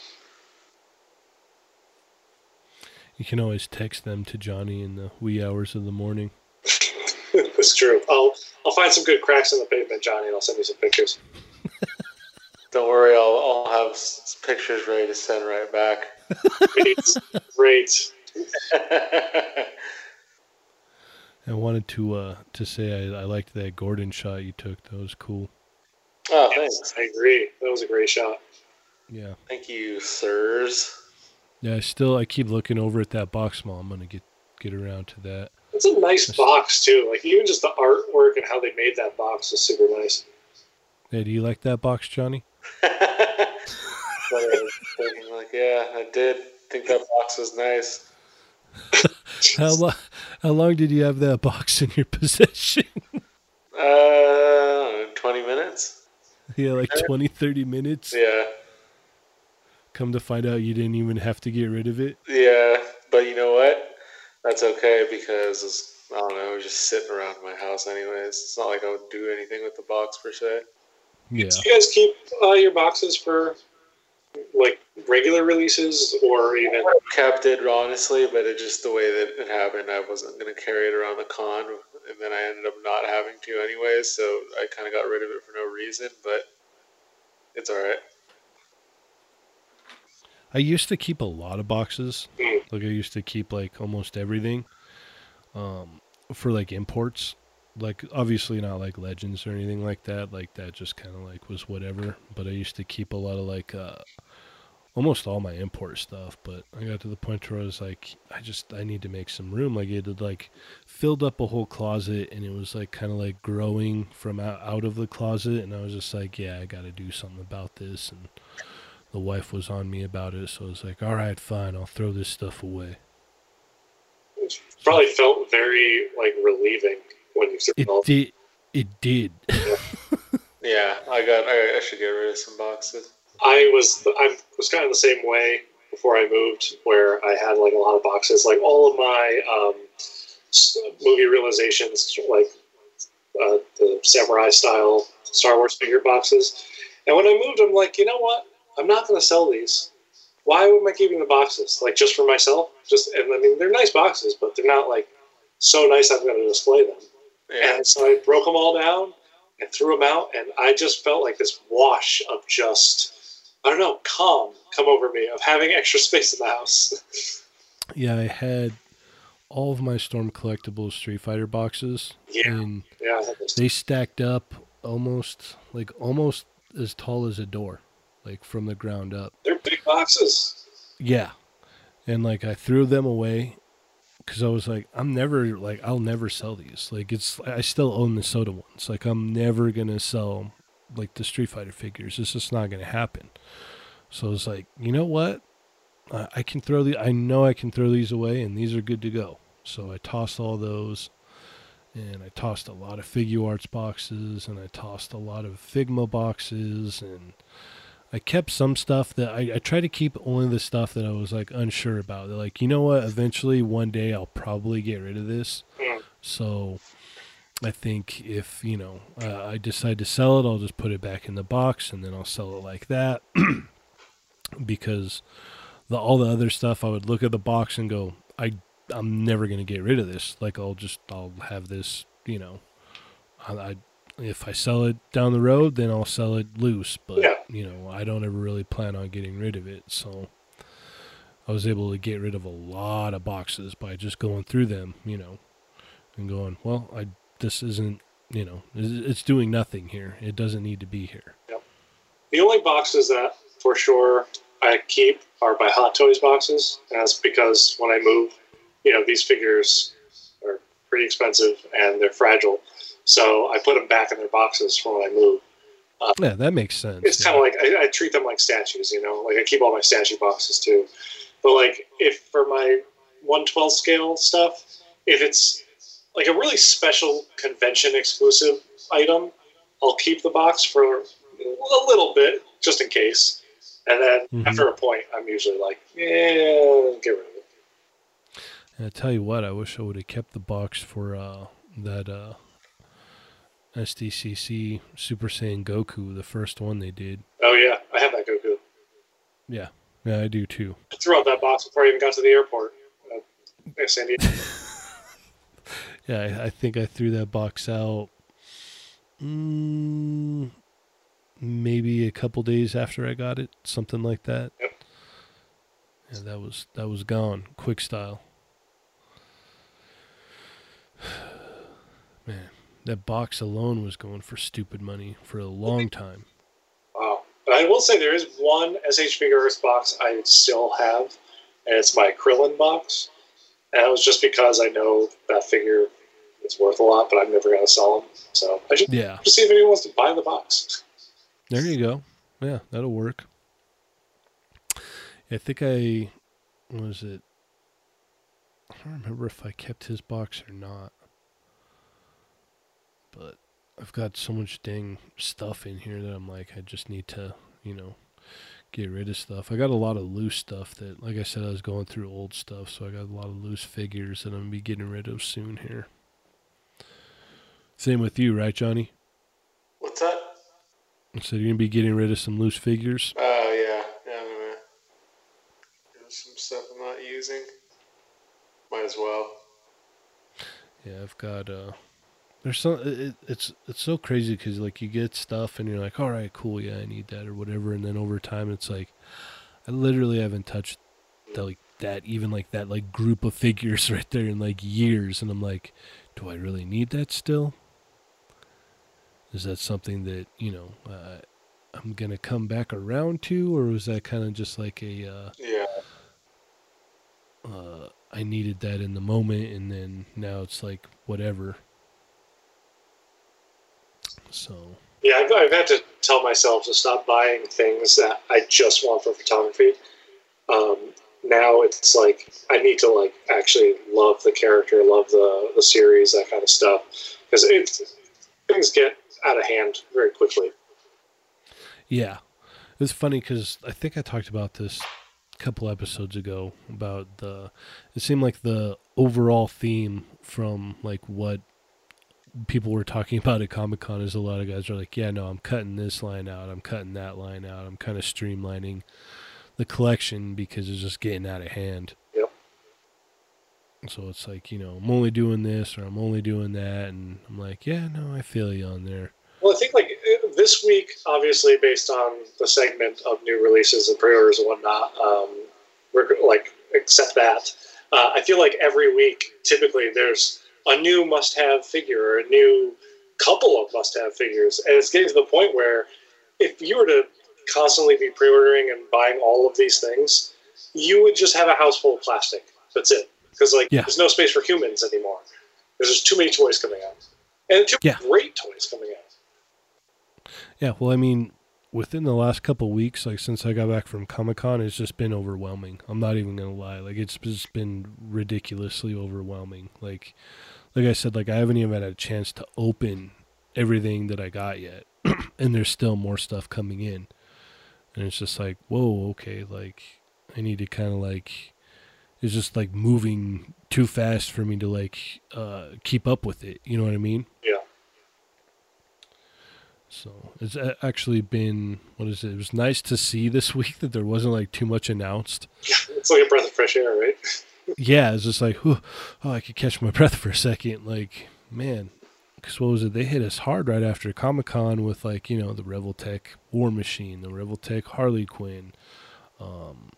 you can always text them to Johnny in the wee hours of the morning. That's true. I'll I'll find some good cracks in the pavement, Johnny, and I'll send you some pictures. Don't worry, I'll, I'll have s- pictures ready to send right back. Great, great. I wanted to uh to say I, I liked that Gordon shot you took. That was cool. oh, Yes, thanks. I agree. That was a great shot. Yeah. Thank you, sirs. Yeah, I still I keep looking over at that box Maul. I'm gonna get get around to that. It's a nice box too. Like even just the artwork and how they made that box is super nice. Hey, do you like that box, Johnny? But I was thinking, like, yeah, I did think that box was nice. How long how long did you have that box in your possession? Uh, 20 minutes? yeah, like 20, 30 minutes. Yeah. Come to find out you didn't even have to get rid of it. Yeah, but you know what? That's okay because it's, I don't know, it was just sitting around my house anyways. It's not like I would do anything with the box per se. Yeah. Do you guys keep uh, your boxes for like regular releases or even? Kept it honestly, but it just the way that it happened, I wasn't gonna carry it around the con, and then I ended up not having to anyways. So I kind of got rid of it for no reason, but it's all right. I used to keep a lot of boxes. Mm. Like I used to keep like almost everything. Um for like imports. Like obviously not like legends or anything like that. Like that just kind of like was whatever, but I used to keep a lot of like uh almost all my import stuff, but I got to the point where I was like I just I need to make some room. Like it had like filled up a whole closet and it was like kind of like growing from out, of the closet and I was just like, yeah, I got to do something about this and the wife was on me about it, so I was like, all right, fine, I'll throw this stuff away. Probably felt very like relieving when you It it all. did. It did. Yeah, I got. I, I should get rid of some boxes. I was I was kind of the same way before I moved, where I had like a lot of boxes. Like all of my um, movie realizations, like uh, the samurai style Star Wars figure boxes. And when I moved, I'm like, you know what? I'm not going to sell these. Why am I keeping the boxes? Like just for myself? Just and I mean they're nice boxes, but they're not like so nice I'm going to display them. Yeah. And so I broke them all down and threw them out, and I just felt like this wash of just I don't know calm come over me of having extra space in the house. Yeah, I had all of my Storm Collectibles Street Fighter boxes, Yeah. and yeah, I had this. they stacked up almost like almost as tall as a door, like from the ground up. they're big boxes. Yeah, and like I threw them away because I was like, I'm never like I'll never sell these. Like it's I still own the soda ones. Like I'm never gonna sell like the Street Fighter figures. It's just not gonna happen. So I was like, you know what? I, I can throw the. I know I can throw these away, and these are good to go. So I tossed all those, and I tossed a lot of Figuarts boxes, and I tossed a lot of Figma boxes, and I kept some stuff that I, I try to keep only the stuff that I was like unsure about. They're like, you know what? Eventually, one day, I'll probably get rid of this. So I think if you know uh, I decide to sell it, I'll just put it back in the box, and then I'll sell it like that. because the all the other stuff, I would look at the box and go, I I'm never gonna get rid of this. Like I'll just I'll have this, you know, I, I if I sell it down the road, then I'll sell it loose. But Yeah. you know, I don't ever really plan on getting rid of it. So I was able to get rid of a lot of boxes by just going through them, you know, and going, well, I this isn't, you know, it's doing nothing here. It doesn't need to be here. Yep. The only boxes that for sure I keep are by Hot Toys boxes, and that's because when I move, you know, these figures are pretty expensive and they're fragile, so I put them back in their boxes for when I move. Yeah, that makes sense. It's yeah. kind of like I, I treat them like statues, you know, like I keep all my statue boxes too. But like if for my 112 scale stuff, if it's like a really special convention exclusive item, I'll keep the box for a little bit just in case. And then Mhm. after a point, I'm usually like, yeah, get rid of it. And I tell you what, I wish I would have kept the box for uh, that uh, SDCC Super Saiyan Goku, the first one they did. Oh yeah, I have that Goku. Yeah, yeah, I do too. I threw out that box before I even got to the airport. Uh, San Diego. Yeah, I, I think I threw that box out. Mm, maybe a couple days after I got it, something like that. Yep. Yeah, that was that was gone, quick style. Man, that box alone was going for stupid money for a long time. Wow. But I will say there is one SH Figuarts box I still have, and it's my Krillin box. And it was just because I know that figure is worth a lot, but I'm never going to sell them. So I should Yeah, just see if anyone wants to buy the box. there you go. Yeah, that'll work. I think I was it. I don't remember if I kept his box or not. But I've got so much dang stuff in here that I'm like, I just need to, you know, get rid of stuff. I got a lot of loose stuff that, like I said, I was going through old stuff, so I got a lot of loose figures that I'm gonna be getting rid of soon here. Same with you, right, Johnny? What's that? So you're gonna be getting rid of some loose figures. Oh yeah, yeah. I'm gonna there's some stuff I'm not using. Might as well. Yeah, I've got uh there's some it, it's it's so crazy cuz like you get stuff and you're like, "All right, cool, yeah, I need that or whatever." And then over time it's like I literally haven't touched that like that even like that like group of figures right there in like years and I'm like, "Do I really need that still?" Is that something that, you know, uh, I'm going to come back around to or was that kind of just like a uh Yeah. uh, I needed that in the moment, and then now it's like whatever. So Yeah, I've, I've had to tell myself to stop buying things that I just want for photography. Um, now it's like I need to like actually love the character, love the the series, that kind of stuff, because it things get out of hand very quickly. yeah, it's funny because I think I talked about this a couple episodes ago about the. It seemed like the overall theme from like what people were talking about at Comic Con is a lot of guys are like, yeah, no, I'm cutting this line out, I'm cutting that line out, I'm kind of streamlining the collection because it's just getting out of hand. Yep. So it's like, you know, I'm only doing this or I'm only doing that. And I'm like, yeah, no, I feel you on there. Well, I think like uh, this week, obviously based on the segment of new releases and pre-orders and whatnot, um, we're like accept that. Uh, I feel like every week, typically, there's a new must-have figure or a new couple of must-have figures, and it's getting to the point where if you were to constantly be pre-ordering and buying all of these things, you would just have a house full of plastic. That's it, because like Yeah. there's no space for humans anymore. There's just too many toys coming out, and too Yeah. great toys coming out. Yeah, well, I mean, within the last couple weeks, like since I got back from Comic Con, it's just been overwhelming. I'm not even gonna lie; like it's just been ridiculously overwhelming. Like, like I said, like I haven't even had a chance to open everything that I got yet, and there's still more stuff coming in, and it's just like, whoa, okay, like I need to kind of like. It's just like moving too fast for me to like uh, keep up with it. You know what I mean? Yeah. So it's actually been what is it? It was nice to see this week that there wasn't like too much announced. It's like a breath of fresh air, right? Yeah, it's just like, oh, I could catch my breath for a second. Like, man, because what was it? They hit us hard right after Comic Con with like you know the Revoltech War Machine, the Revoltech Harley Quinn. Um,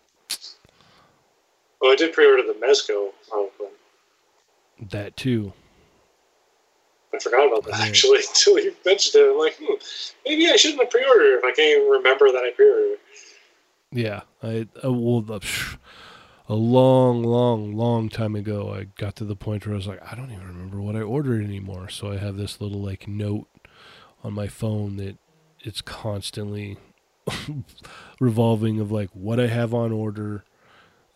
Well, I did pre-order the Mezco Harley Quinn. that too. I forgot about that actually until you mentioned it. I'm like, hmm, maybe I shouldn't have pre-ordered if I can't even remember that I pre-ordered. Yeah, I well, the, a long, long, long time ago, I got to the point where I was like, I don't even remember what I ordered anymore. So I have this little like note on my phone that it's constantly revolving of like what I have on order,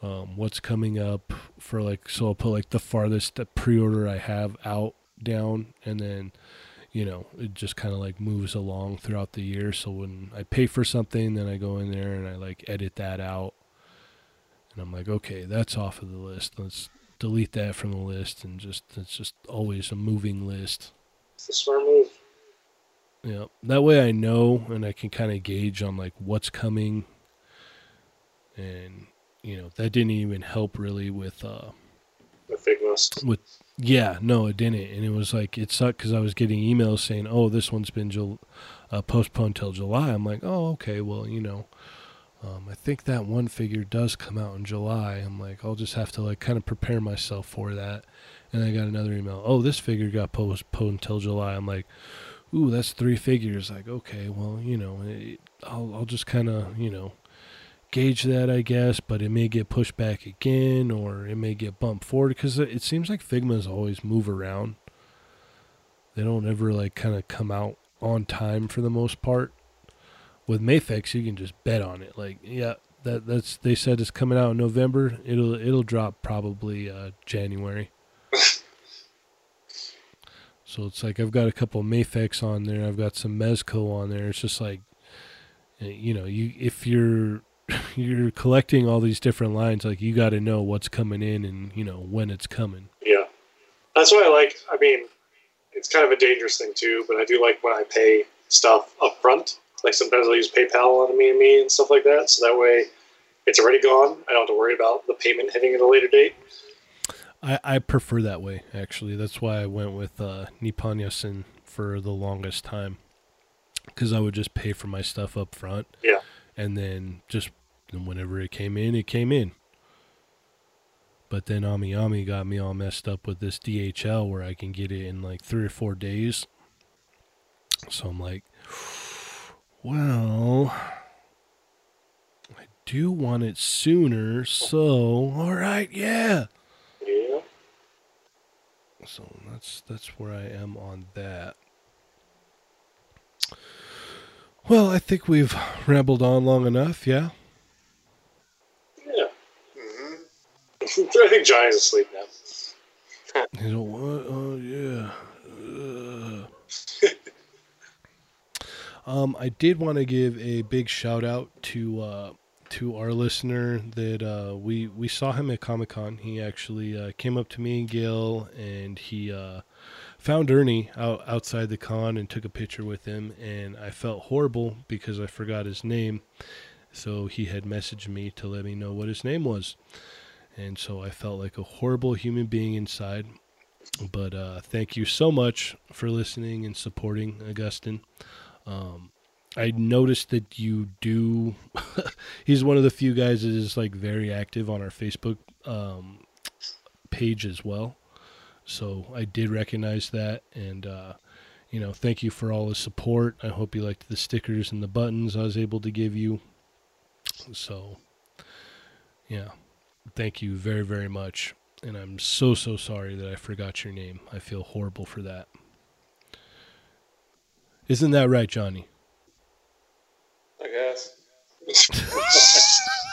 um, what's coming up for like. So I'll put like the farthest pre-order I have out down, and then you know, it just kind of like moves along throughout the year. So when I pay for something, then I go in there and I like edit that out. And I'm like, okay, that's off of the list. Let's delete that from the list and just it's just always a moving list. It's a smart move. Yeah. That way I know and I can kind of gauge on like what's coming. And you know, that didn't even help really with uh with yeah no it didn't. And it was like it sucked because i was getting emails saying oh this one's been Jul- uh, postponed till july. I'm like oh okay well you know um, i think that one figure does come out in july. I'm like i'll just have to like kind of prepare myself for that. And i got another email oh this figure got postponed until july. I'm like ooh that's three figures. Like okay well you know it, i'll, I'll just kind of you know gauge that, I guess, but it may get pushed back again or it may get bumped forward because it seems like Figmas always move around. They don't ever like kind of come out on time for the most part. With MAFEX, you can just bet on it. Like, yeah, that that's they said it's coming out in November. It'll it'll drop probably uh, January. so it's like I've got a couple MAFEX on there. I've got some Mezco on there. It's just like, uh, you know, you if you're you're collecting all these different lines like you got to know what's coming in and you know when it's coming Yeah. That's why I like, I mean, it's kind of a dangerous thing too, but I do like when I pay stuff up front. Like sometimes I'll use PayPal on me and me and stuff like that. So that way it's already gone. I don't have to worry about the payment hitting at a later date. i i prefer that way actually that's why i went with uh Nippon Yasan for the longest time because i would just pay for my stuff up front Yeah. And then just whenever it came in it came in but then Ami Ami got me all messed up with this DHL where I can get it in like three or four days. So I'm like, well, I do want it sooner. So, all right, yeah. Yeah. So that's that's where I am on that. Well, I think we've rambled on long enough. Yeah. Yeah. hmm I think Johnny's asleep now. You know what? Oh yeah. Um, I did want to give a big shout out to uh, to our listener that uh, we we saw him at Comic Con. He actually uh, came up to me and Gail, and he uh, found Ernie out outside the con and took a picture with him. And I felt horrible because I forgot his name. So he had messaged me to let me know what his name was, and so I felt like a horrible human being inside. But uh, thank you so much for listening and supporting Augustine. Um, I noticed that you do. he's one of the few guys that is like very active on our Facebook um, page as well. So I did recognize that, and uh, you know, thank you for all the support. I hope you liked the stickers and the buttons I was able to give you. So, yeah, thank you very very much, and I'm so so sorry that I forgot your name. I feel horrible for that. Isn't that right, Johnny? I guess.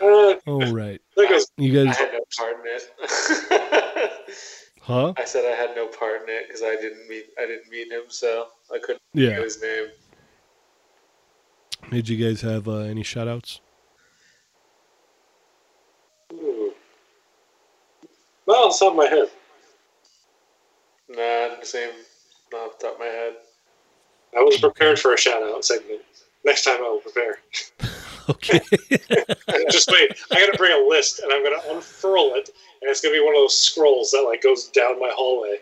Uh, All right. there goes You I guys, had no part in it. huh? I said I had no part in it because I didn't meet I didn't meet him, so I couldn't get Yeah. his name. Did you guys have uh, any shout outs? Ooh. Not on the top of my head. Nah, the same. Not off the top of my head. I was prepared for a shout out segment. Next time I will prepare. Okay. Just wait. I got to bring a list, and I'm going to unfurl it, and it's going to be one of those scrolls that like goes down my hallway.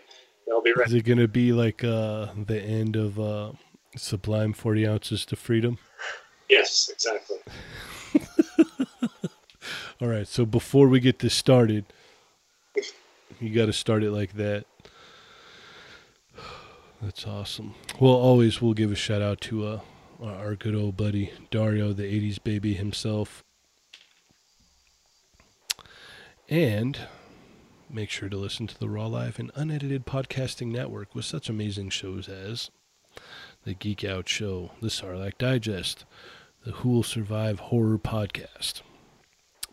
I'll be Is it going to be like uh, the end of uh, Sublime 40 Ounces to Freedom? Yes, exactly. All right. So before we get this started, you got to start it like that. That's awesome. Well, always we'll give a shout out to uh, our our good old buddy Dario, the 80s baby himself. And make sure to listen to the Raw Live and Unedited Podcasting Network with such amazing shows as The Geek Out Show, The Sarlacc Digest, The Who Will Survive Horror Podcast.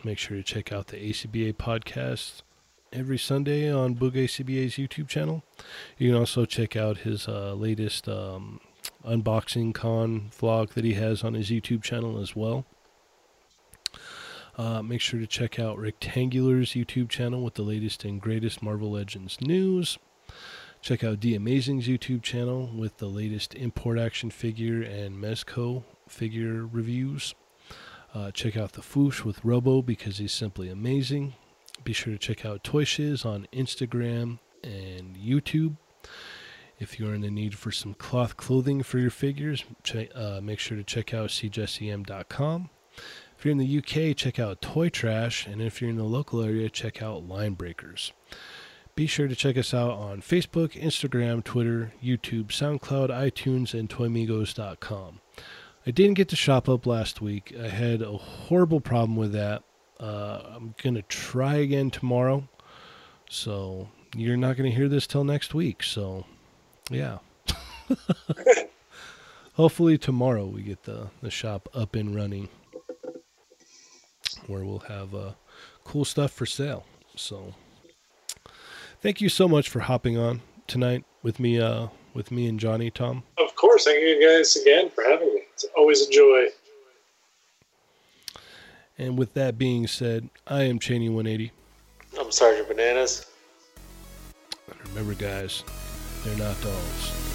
Make sure to check out the ACBA podcast every Sunday on Boog ACBA's YouTube channel. You can also check out his uh, latest um, unboxing con vlog that he has on his YouTube channel as well. Uh, make sure to check out Rectangular's YouTube channel with the latest and greatest Marvel Legends news. Check out D Amazing's YouTube channel with the latest import action figure and Mezco figure reviews. Uh, check out the Foosh with Robo because he's simply amazing. Be sure to check out Toy Shiz on Instagram and YouTube. If you're in the need for some cloth clothing for your figures, check, uh, make sure to check out cjsem.com. If you're in the UK, check out Toy Trash, and if you're in the local area, check out Line Breakers. Be sure to check us out on Facebook, Instagram, Twitter, YouTube, SoundCloud, iTunes, and ToyMigos.com. I didn't get to shop up last week. I had a horrible problem with that. Uh, I'm going to try again tomorrow. So you're not going to hear this till next week. So, yeah. Hopefully tomorrow we get the, the shop up and running where we'll have uh, cool stuff for sale. So thank you so much for hopping on tonight with me uh, with me and Johnny Tom. Of course. Thank you guys again for having me. It's always a joy. And with that being said, I am Cheney 180. I'm Sergeant Bananas. And remember guys, they're not dolls.